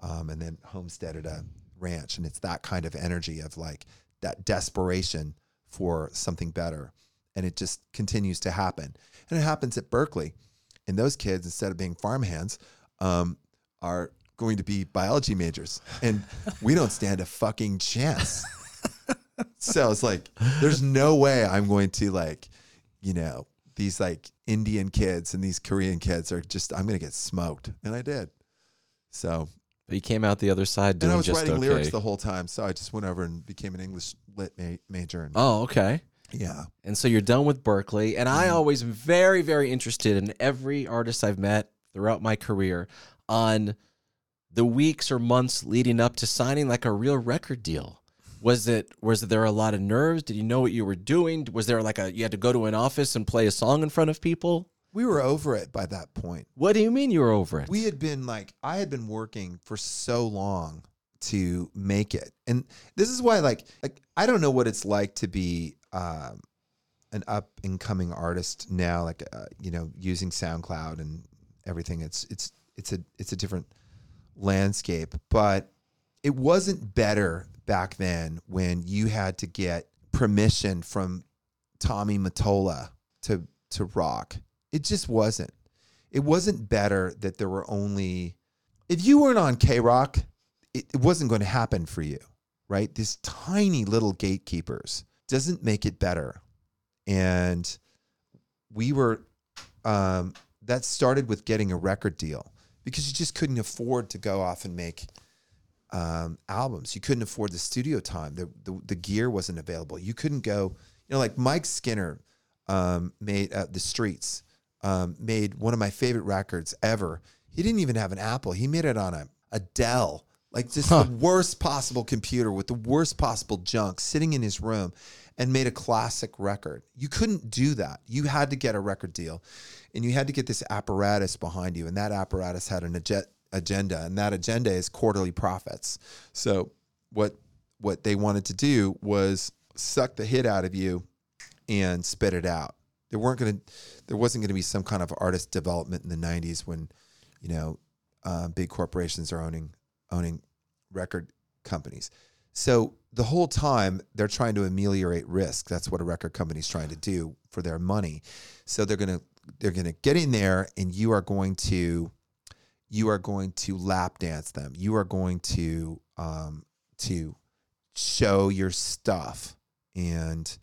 um, and then homesteaded a ranch, and it's that kind of energy of like that desperation for something better, and it just continues to happen, and it happens at Berkeley, and those kids instead of being farmhands, um, are going to be biology majors, and we don't stand a fucking chance. so it's like, there's no way I'm going to like, you know, these like Indian kids and these Korean kids are just, I'm going to get smoked. And I did. So, But you came out the other side doing and I was writing okay. lyrics the whole time. So I just went over and became an English lit ma- major. And, oh, okay. yeah. And so you're done with Berkeley. And I mm-hmm. always am very, very interested in every artist I've met throughout my career on the weeks or months leading up to signing like a real record deal. Was it was there a lot of nerves? Did you know what you were doing? Was there like a you had to go to an office and play a song in front of people? We were over it by that point. What do you mean you were over it? we had been like i had been working for so long to make it and this is why like like i don't know what it's like to be um an up and coming artist now like uh, you know using soundcloud and everything it's it's it's a it's a different landscape but it wasn't better back then when you had to get permission from Tommy Mottola to to rock. It just wasn't. It wasn't better that there were only if you weren't on KROQ, it, it wasn't going to happen for you, right? These tiny little gatekeepers doesn't make it better. And we were um, that started with getting a record deal because you just couldn't afford to go off and make um, albums. You couldn't afford the studio time. The, the the gear wasn't available. You couldn't go. You know, like Mike Skinner um, made uh, the Streets um, made one of my favorite records ever. He didn't even have an Apple. He made it on a a Dell, like just the worst possible computer with the worst possible junk sitting in his room, and made a classic record. You couldn't do that. You had to get a record deal, and you had to get this apparatus behind you, and that apparatus had an ag- agenda, and that agenda is quarterly profits. So what what they wanted to do was suck the hit out of you and spit it out. There weren't going to there wasn't going to be some kind of artist development in the 90s when you know uh, big corporations are owning owning record companies. So the whole time they're trying to ameliorate risk. That's what a record company's trying to do for their money. So they're going to they're going to get in there and you are going to you are going to lap dance them. You are going to um, to show your stuff. And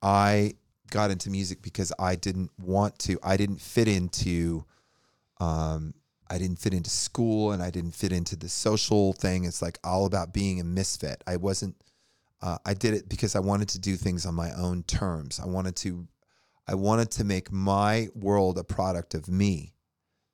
I got into music because I didn't want to. I didn't fit into um, I didn't fit into school and I didn't fit into the social thing. It's like all about being a misfit. I wasn't. Uh, I did it because I wanted to do things on my own terms. I wanted to. I wanted to make my world a product of me,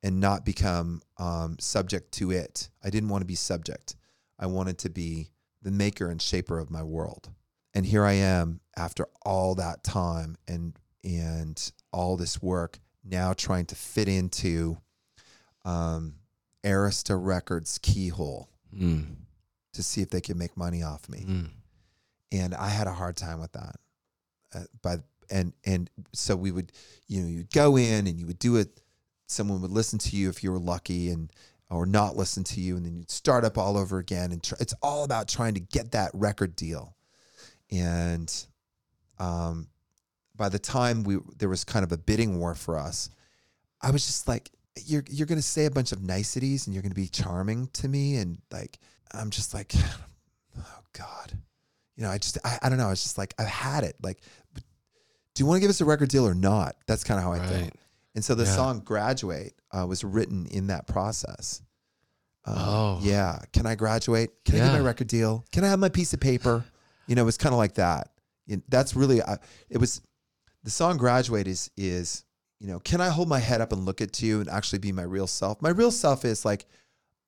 and not become um, subject to it. I didn't want to be subject. I wanted to be the maker and shaper of my world. And here I am after all that time and and all this work now trying to fit into um, Arista Records keyhole Mm. to see if they can make money off me. Mm. And I had a hard time with that. Uh, by and and so we would, you know, you'd go in and you would do it. Someone would listen to you if you were lucky, and or not listen to you, and then you'd start up all over again. And it's all about trying to get that record deal. And um, by the time we there was kind of a bidding war for us, I was just like, you're you're gonna say a bunch of niceties and you're gonna be charming to me, and like I'm just like, oh God, you know, I just I, I don't know. It's just like I've had it. Like, do you want to give us a record deal or not? That's kind of how I feel. And so the Yeah. song "Graduate" uh, was written in that process. Um, Oh. yeah. Can I graduate? Can I get my record deal? Can I have my piece of paper? You know, it was kind of like that. And that's really uh, it was. The song "Graduate" is is you know, can I hold my head up and look at you and actually be my real self? My real self is like,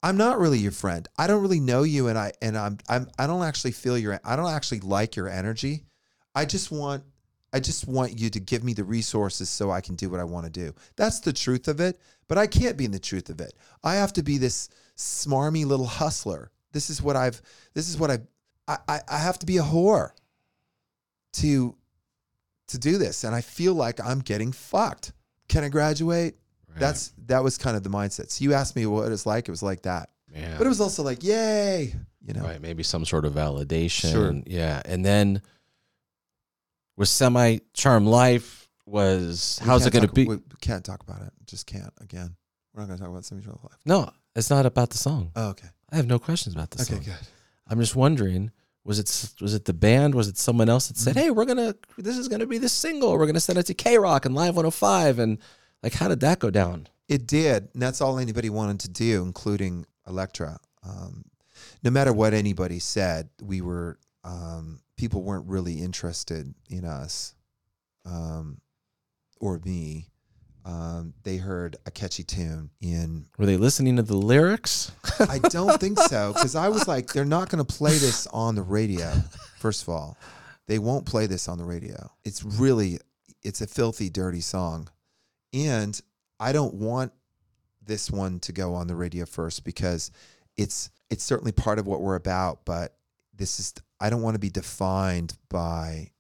I'm not really your friend. I don't really know you, and I and I'm I'm I don't actually feel your I don't actually like your energy. I just want I just want you to give me the resources so I can do what I want to do. That's the truth of it. But I can't be in the truth of it. I have to be this smarmy little hustler. This is what I've this is what I I, I, I have to be a whore to to do this. And I feel like I'm getting fucked. Can I graduate? Right. That's that was kind of the mindset. So you asked me what it's like. It was like that. But it was also like, yay, you know. right. Maybe some sort of validation. Sure. Yeah. And then was semi charm life was We how's it can't to be? We we can't talk about it. Just can't. Again, we're not going to talk about Semi-Charmed Life. No, it's not about the song. Oh, okay. I have no questions about the Okay, song. good. I'm just wondering, was it was it the band? Was it someone else that Mm-hmm. said, "Hey, we're gonna this is gonna be the single. We're gonna send it to KROQ and Live 105." And like, how did that go down? It did, and that's all anybody wanted to do, including Elektra. Um, no matter what anybody said, we were um, people weren't really interested in us um, or me. Um, they heard a catchy tune in. Were they listening to the lyrics? I don't think so because I was like, they're not going to play this on the radio. First of all, they won't play this on the radio. It's really, it's a filthy, dirty song, and I don't want this one to go on the radio first because it's it's certainly part of what we're about, but this is I don't want to be defined by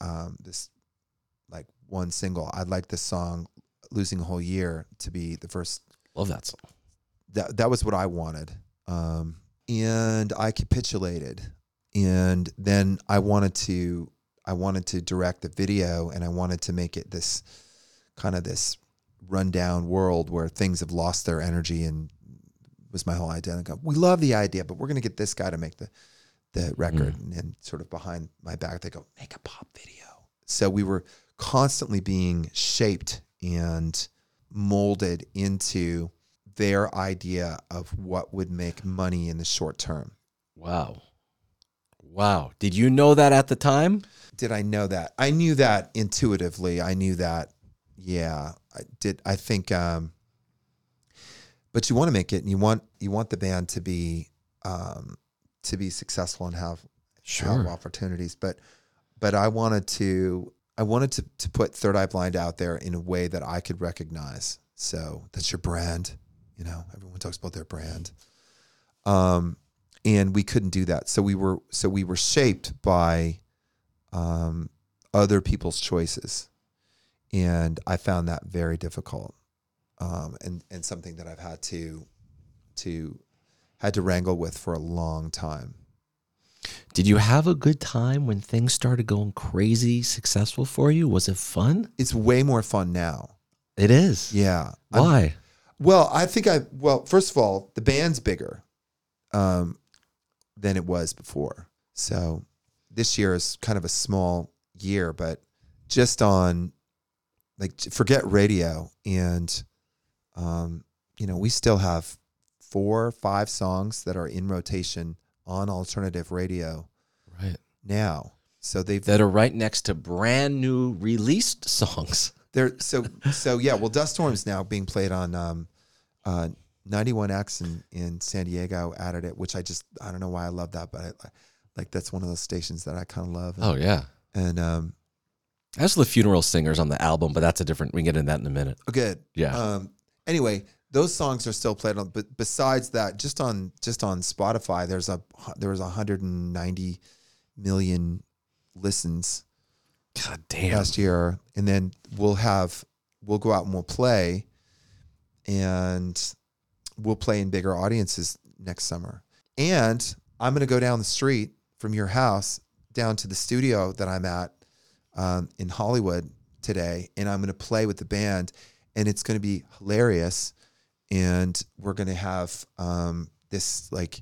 um, this like one single. I'd like this song "Losing a Whole Year" to be the first Love that song. that that was what I wanted. Um, and I capitulated. And then I wanted to I wanted to direct the video and I wanted to make it this kind of this rundown world where things have lost their energy and was my whole idea. And go, we love the idea, but we're gonna get this guy to make the the record and, and sort of behind my back they go, make a pop video. So we were constantly being shaped and molded into their idea of what would make money in the short term. Wow. Wow. Did you know that at the time? Did I know that? I knew that intuitively. I knew that. Yeah, I did. I think. Um, but you want to make it, and you want you want the band to be um, to be successful and have have opportunities. But but I wanted to I wanted to to put Third Eye Blind out there in a way that I could recognize. So that's your brand. You know, everyone talks about their brand. Um, and we couldn't do that. So we were so we were shaped by um, other people's choices, and I found that very difficult, um, and and something that I've had to to had to wrangle with for a long time. Did you have a good time when things started going crazy successful for you? Was it fun? It's way more fun now. It is. Yeah. I'm- Why? Well, I think I well, first of all, the band's bigger um, than it was before. So this year is kind of a small year, but just on like forget radio and um, you know, we still have four, five songs that are in rotation on alternative radio Right. now. So they've That are right next to brand new released songs. they're so so yeah. Well, Dust Storm's now being played on um, uh, 91X in, in San Diego. Added it, which I just I don't know why I love that, but I, like that's one of those stations that I kind of love. Oh yeah. And um, That's the funeral singers on the album, but that's a different. We can get into that in a minute. good. Yeah. Um, anyway, those songs are still played on. But besides that, just on just on Spotify, there's a there was 190 million listens God damn. last year, and then we'll have we'll go out and we'll play, and we'll play in bigger audiences next summer. And I'm going to go down the street from your house down to the studio that I'm at um, in Hollywood today, and I'm going to play with the band, and it's going to be hilarious. And we're going to have um, this like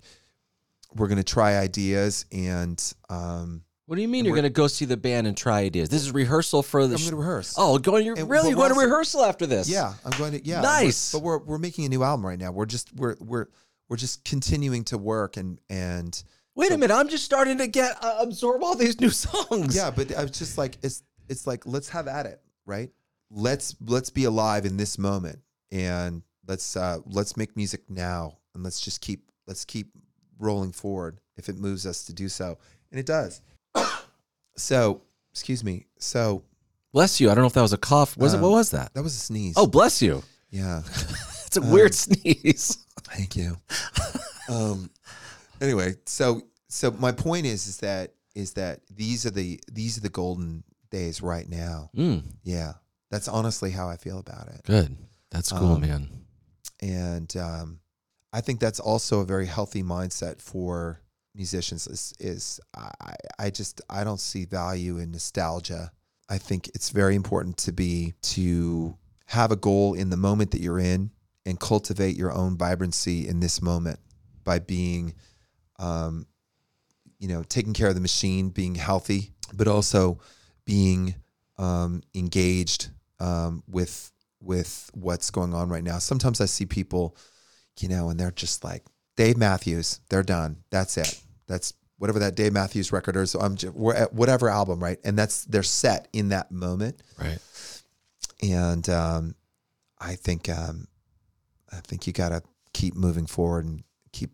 we're going to try ideas and. Um, What do you mean you're going to go see the band and try ideas? This is rehearsal for the. I'm going to rehearse. oh, going. You're And- really you're going to rehearsal after this? Yeah, I'm going to. Yeah, Nice. We're, but we're we're making a new album right now. We're just we're we're we're just continuing to work and and Wait So- a minute. I'm just starting to get uh, absorb all these new songs. yeah. But I was just like it's it's like let's have at it, right? Let's let's be alive in this moment and let's uh let's make music now and let's just keep let's keep rolling forward if it moves us to do so and it does. so excuse me. So Bless you. I don't know if that was a cough. Was it? Um, What was that? that was a sneeze. Oh, bless you. yeah. It's a Um, weird sneeze. Thank you. um, anyway, so so my point is is that is that these are the these are the golden days right now. Mm, Yeah, that's honestly how I feel about it, good. That's cool, Um, man. And um, I think that's also a very healthy mindset for musicians. Is, is I I just I don't see value in nostalgia. I think it's very important to be to have a goal in the moment that you're in and cultivate your own vibrancy in this moment by being um, you know taking care of the machine being healthy but also being um, engaged um, with with what's going on right now. Sometimes i see people you know and they're just like dave matthews they're done. That's it. That's whatever that dave matthews record is. I'm just, whatever album right? And that's they're set in that moment. Right. and um, I think um, I think you got to keep moving forward and keep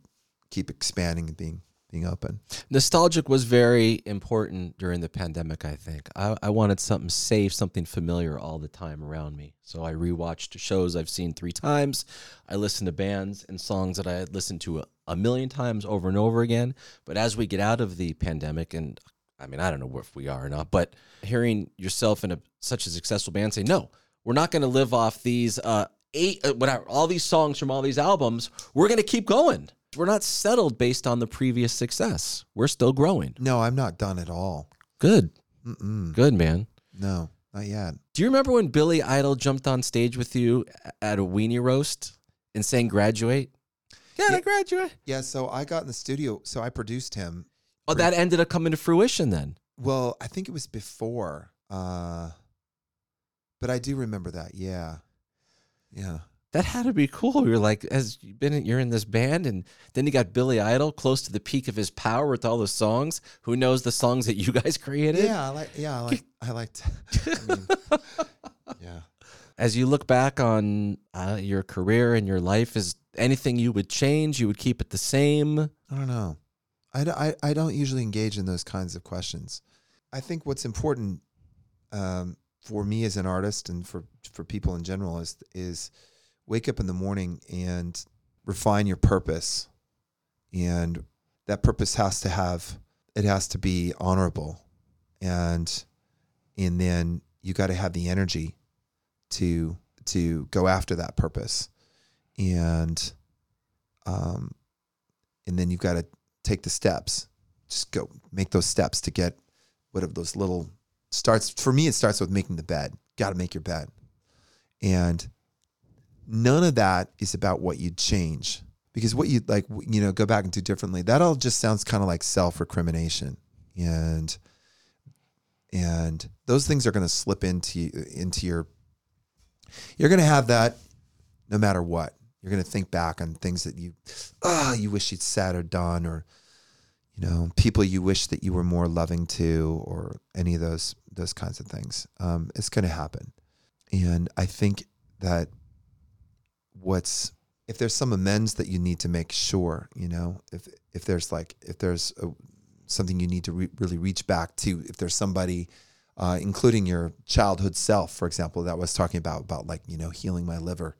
keep expanding and being being open. Nostalgic was very important during the pandemic, I think. I, I wanted something safe, something familiar all the time around me. So I rewatched shows I've seen three times. I listened to bands and songs that I had listened to a, a million times over and over again. But as we get out of the pandemic, and I mean, I don't know if we are or not, but hearing yourself in a, such a successful band say, no, we're not going to live off these uh, eight, uh, whatever, all these songs from all these albums. We're going to keep going. We're not settled based on the previous success. We're still growing. No, I'm not done at all. Good. Mm-mm. Good, man. No, not yet. Do you remember when Billy Idol jumped on stage with you at a weenie roast and sang graduate? Gotta Yeah. graduate. Yeah, so I got in the studio. So I produced him. Oh, that ended up coming to fruition then. Well, I think it was before, uh, but I do remember that. Yeah, yeah. That had to be cool. You're like, as you've been, you're in this band, and then you got Billy Idol close to the peak of his power with all the songs. Who knows the songs that you guys created? Yeah, I like. Yeah, I like. I liked. I mean, yeah. As you look back on uh, your career and your life, is anything you would change? You would keep it the same? I don't know. I I don't usually engage in those kinds of questions. I think what's important um, for me as an artist and for for people in general is is wake up in the morning and refine your purpose, and that purpose has to have it has to be honorable, and and then you got to have the energy to to go after that purpose, and um, and then you've got to take the steps. Just go make those steps to get whatever those little starts. For me, it starts with making the bed. Got to make your bed, and none of that is about what you'd change because what you like, you know, go back and do differently. That all just sounds kind of like self recrimination, and and those things are going to slip into into your. You're going to have that no matter what. You're gonna think back on things that you, ah, you wish you'd said or done, or you know, people you wish that you were more loving to, or any of those those kinds of things. Um, it's gonna happen, and I think that what's if there's some amends that you need to make sure, you know, if if there's like if there's a, something you need to re- really reach back to, if there's somebody, uh, including your childhood self, for example, that was talking about about like you know healing my liver.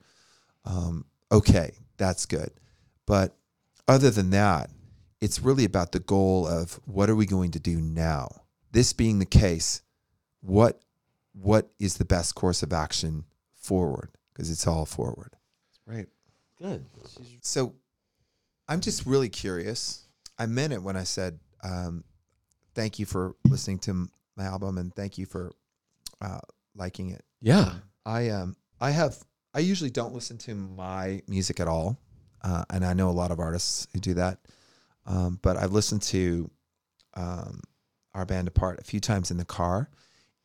Um, okay, that's good, but other than that, it's really about the goal of what are we going to do now. This being the case, what what is the best course of action forward? Because it's all forward. Right. Good. So I'm just really curious. I meant it when I said um, thank you for listening to my album and thank you for uh, liking it. Yeah. I um I have I usually don't listen to my music at all, uh, and I know a lot of artists who do that. Um, but I've listened to um, Our Bande Apart a few times in the car,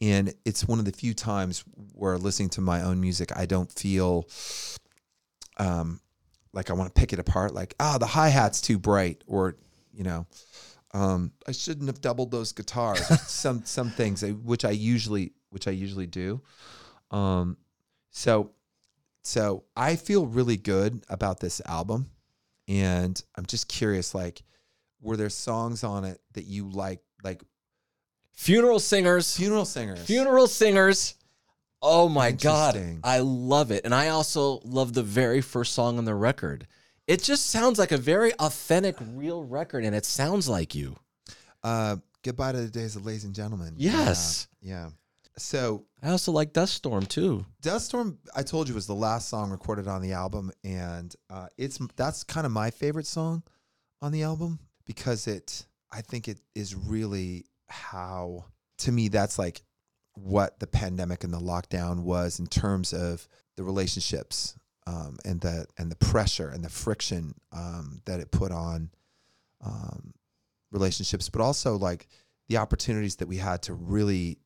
and it's one of the few times where listening to my own music I don't feel um, like I want to pick it apart. Like ah, the hi hat's too bright, or you know, um, I shouldn't have doubled those guitars. some some things uh, which I usually which I usually do. Um, so so I feel really good about this album, and I'm just curious, like, were there songs on it that you like, like Funeral singers. funeral singers? Funeral singers. Oh my god, I love it, and I also love the very first song on the record. It just sounds like a very authentic, real record, and it sounds like you. Uh, goodbye to the days of ladies and gentlemen. Yes. Yeah. yeah. So I also like Dust Storm too. Dust Storm, I told you, was the last song recorded on the album, and uh, it's that's kind of my favorite song on the album because it, I think it is really how, to me, that's like what the pandemic and the lockdown was in terms of the relationships um, and the and the pressure and the friction um, that it put on um, relationships, but also like the opportunities that we had to really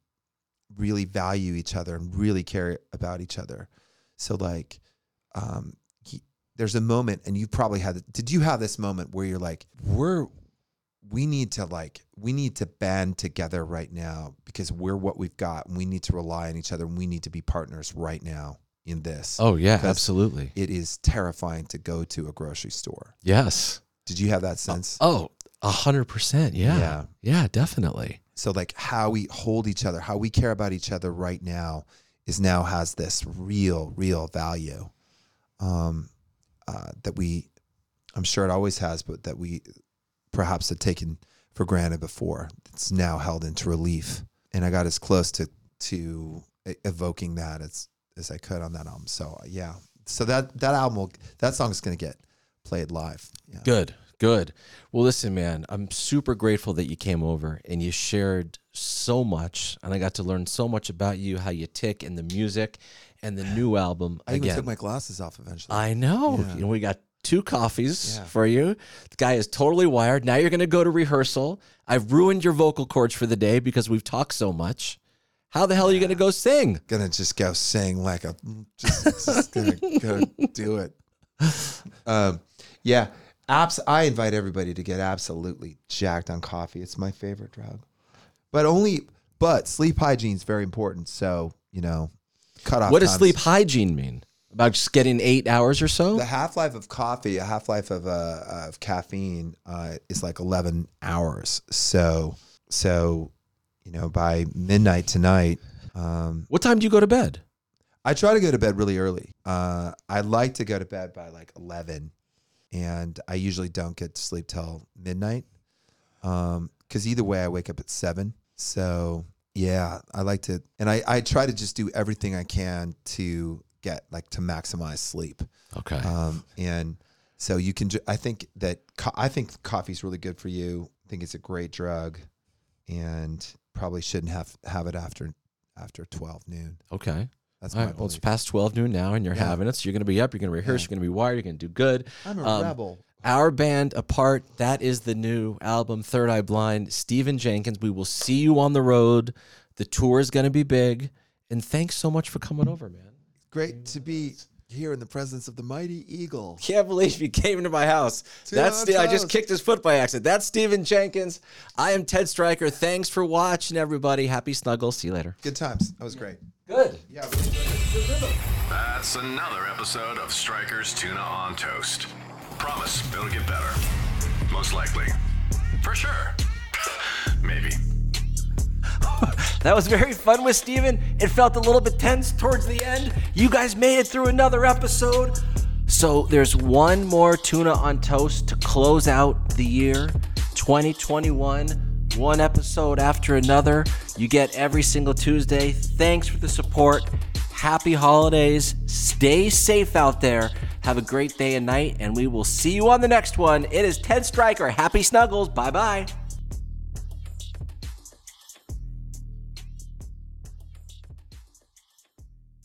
really value each other and really care about each other. So like, um, he, there's a moment, and you probably had. Did you have this moment where you're like, we're, we need to like, we need to band together right now because we're what we've got, and we need to rely on each other, and we need to be partners right now in this. Oh yeah, absolutely. It is terrifying to go to a grocery store. Yes. Did you have that sense? Oh, a hundred percent. Yeah. Yeah. Yeah, definitely. So like how we hold each other, how we care about each other right now is now has this real, real value. Um, uh, that we I'm sure it always has, but that we perhaps had taken for granted before. It's now held into relief. And I got as close to to evoking that as as I could on that album. So yeah. So that that album will, that song's gonna get played live. Yeah. Good. Good. Well, listen, man, I'm super grateful that you came over and you shared so much, and I got to learn so much about you, how you tick, and the music, and the new album. I even Again, took my glasses off eventually. I know. Yeah. You know, we got two coffees Yeah. for you. The guy is totally wired. Now you're going to go to rehearsal. I've ruined your vocal cords for the day because we've talked so much. How the hell are you going to go sing? gonna just go sing like a just, just gonna go do it. Um, yeah, abs. I invite everybody to get absolutely jacked on coffee. It's my favorite drug, but only. But sleep hygiene is very important. So you know, cut off. What does sleep hygiene mean? About just getting eight hours or so? The half life of coffee, a half life of uh, of caffeine, uh, is like eleven hours. So so, you know, by midnight tonight. Um, What time do you go to bed? I try to go to bed really early. Uh, I like to go to bed by like 11, and I usually don't get to sleep till midnight. Um, because either way, I wake up at seven. So yeah, I like to, and I I try to just do everything I can to get like to maximize sleep. Okay. Um, and so you can. ju- I think that co- I think coffee's really good for you. I think it's a great drug, and probably shouldn't have have it after after 12 noon. okay. That's All my right. Well, it's past 12 noon now, and you're Yeah. having it. So you're going to be up. You're going to rehearse. Yeah. You're going to be wired. You're going to do good. I'm a Um, rebel. Our Bande Apart. That is the new album, Third Eye Blind. Stephen Jenkins. We will see you on the road. The tour is going to be big. And thanks so much for coming over, man. Great to be Here in the presence of the mighty eagle. Can't believe you came into my house. Tuna That's on I just kicked his foot by accident. That's Stephen Jenkins. I am Ted Stryker. Thanks for watching, everybody. Happy snuggles. See you later. Good times. That was great. Good. Yeah. That's another episode of Stryker's Tuna on Toast. Promise it'll get better. Most likely. For sure. Maybe. That was very fun with Stephen. It felt a little bit tense towards the end. You guys made it through another episode. So there's one more tuna on toast to close out the year 2021. One episode after another. You get every single Tuesday. Thanks for the support. Happy holidays. Stay safe out there. Have a great day and night, and we will see you on the next one. It is Ted Stryker. Happy snuggles. Bye bye.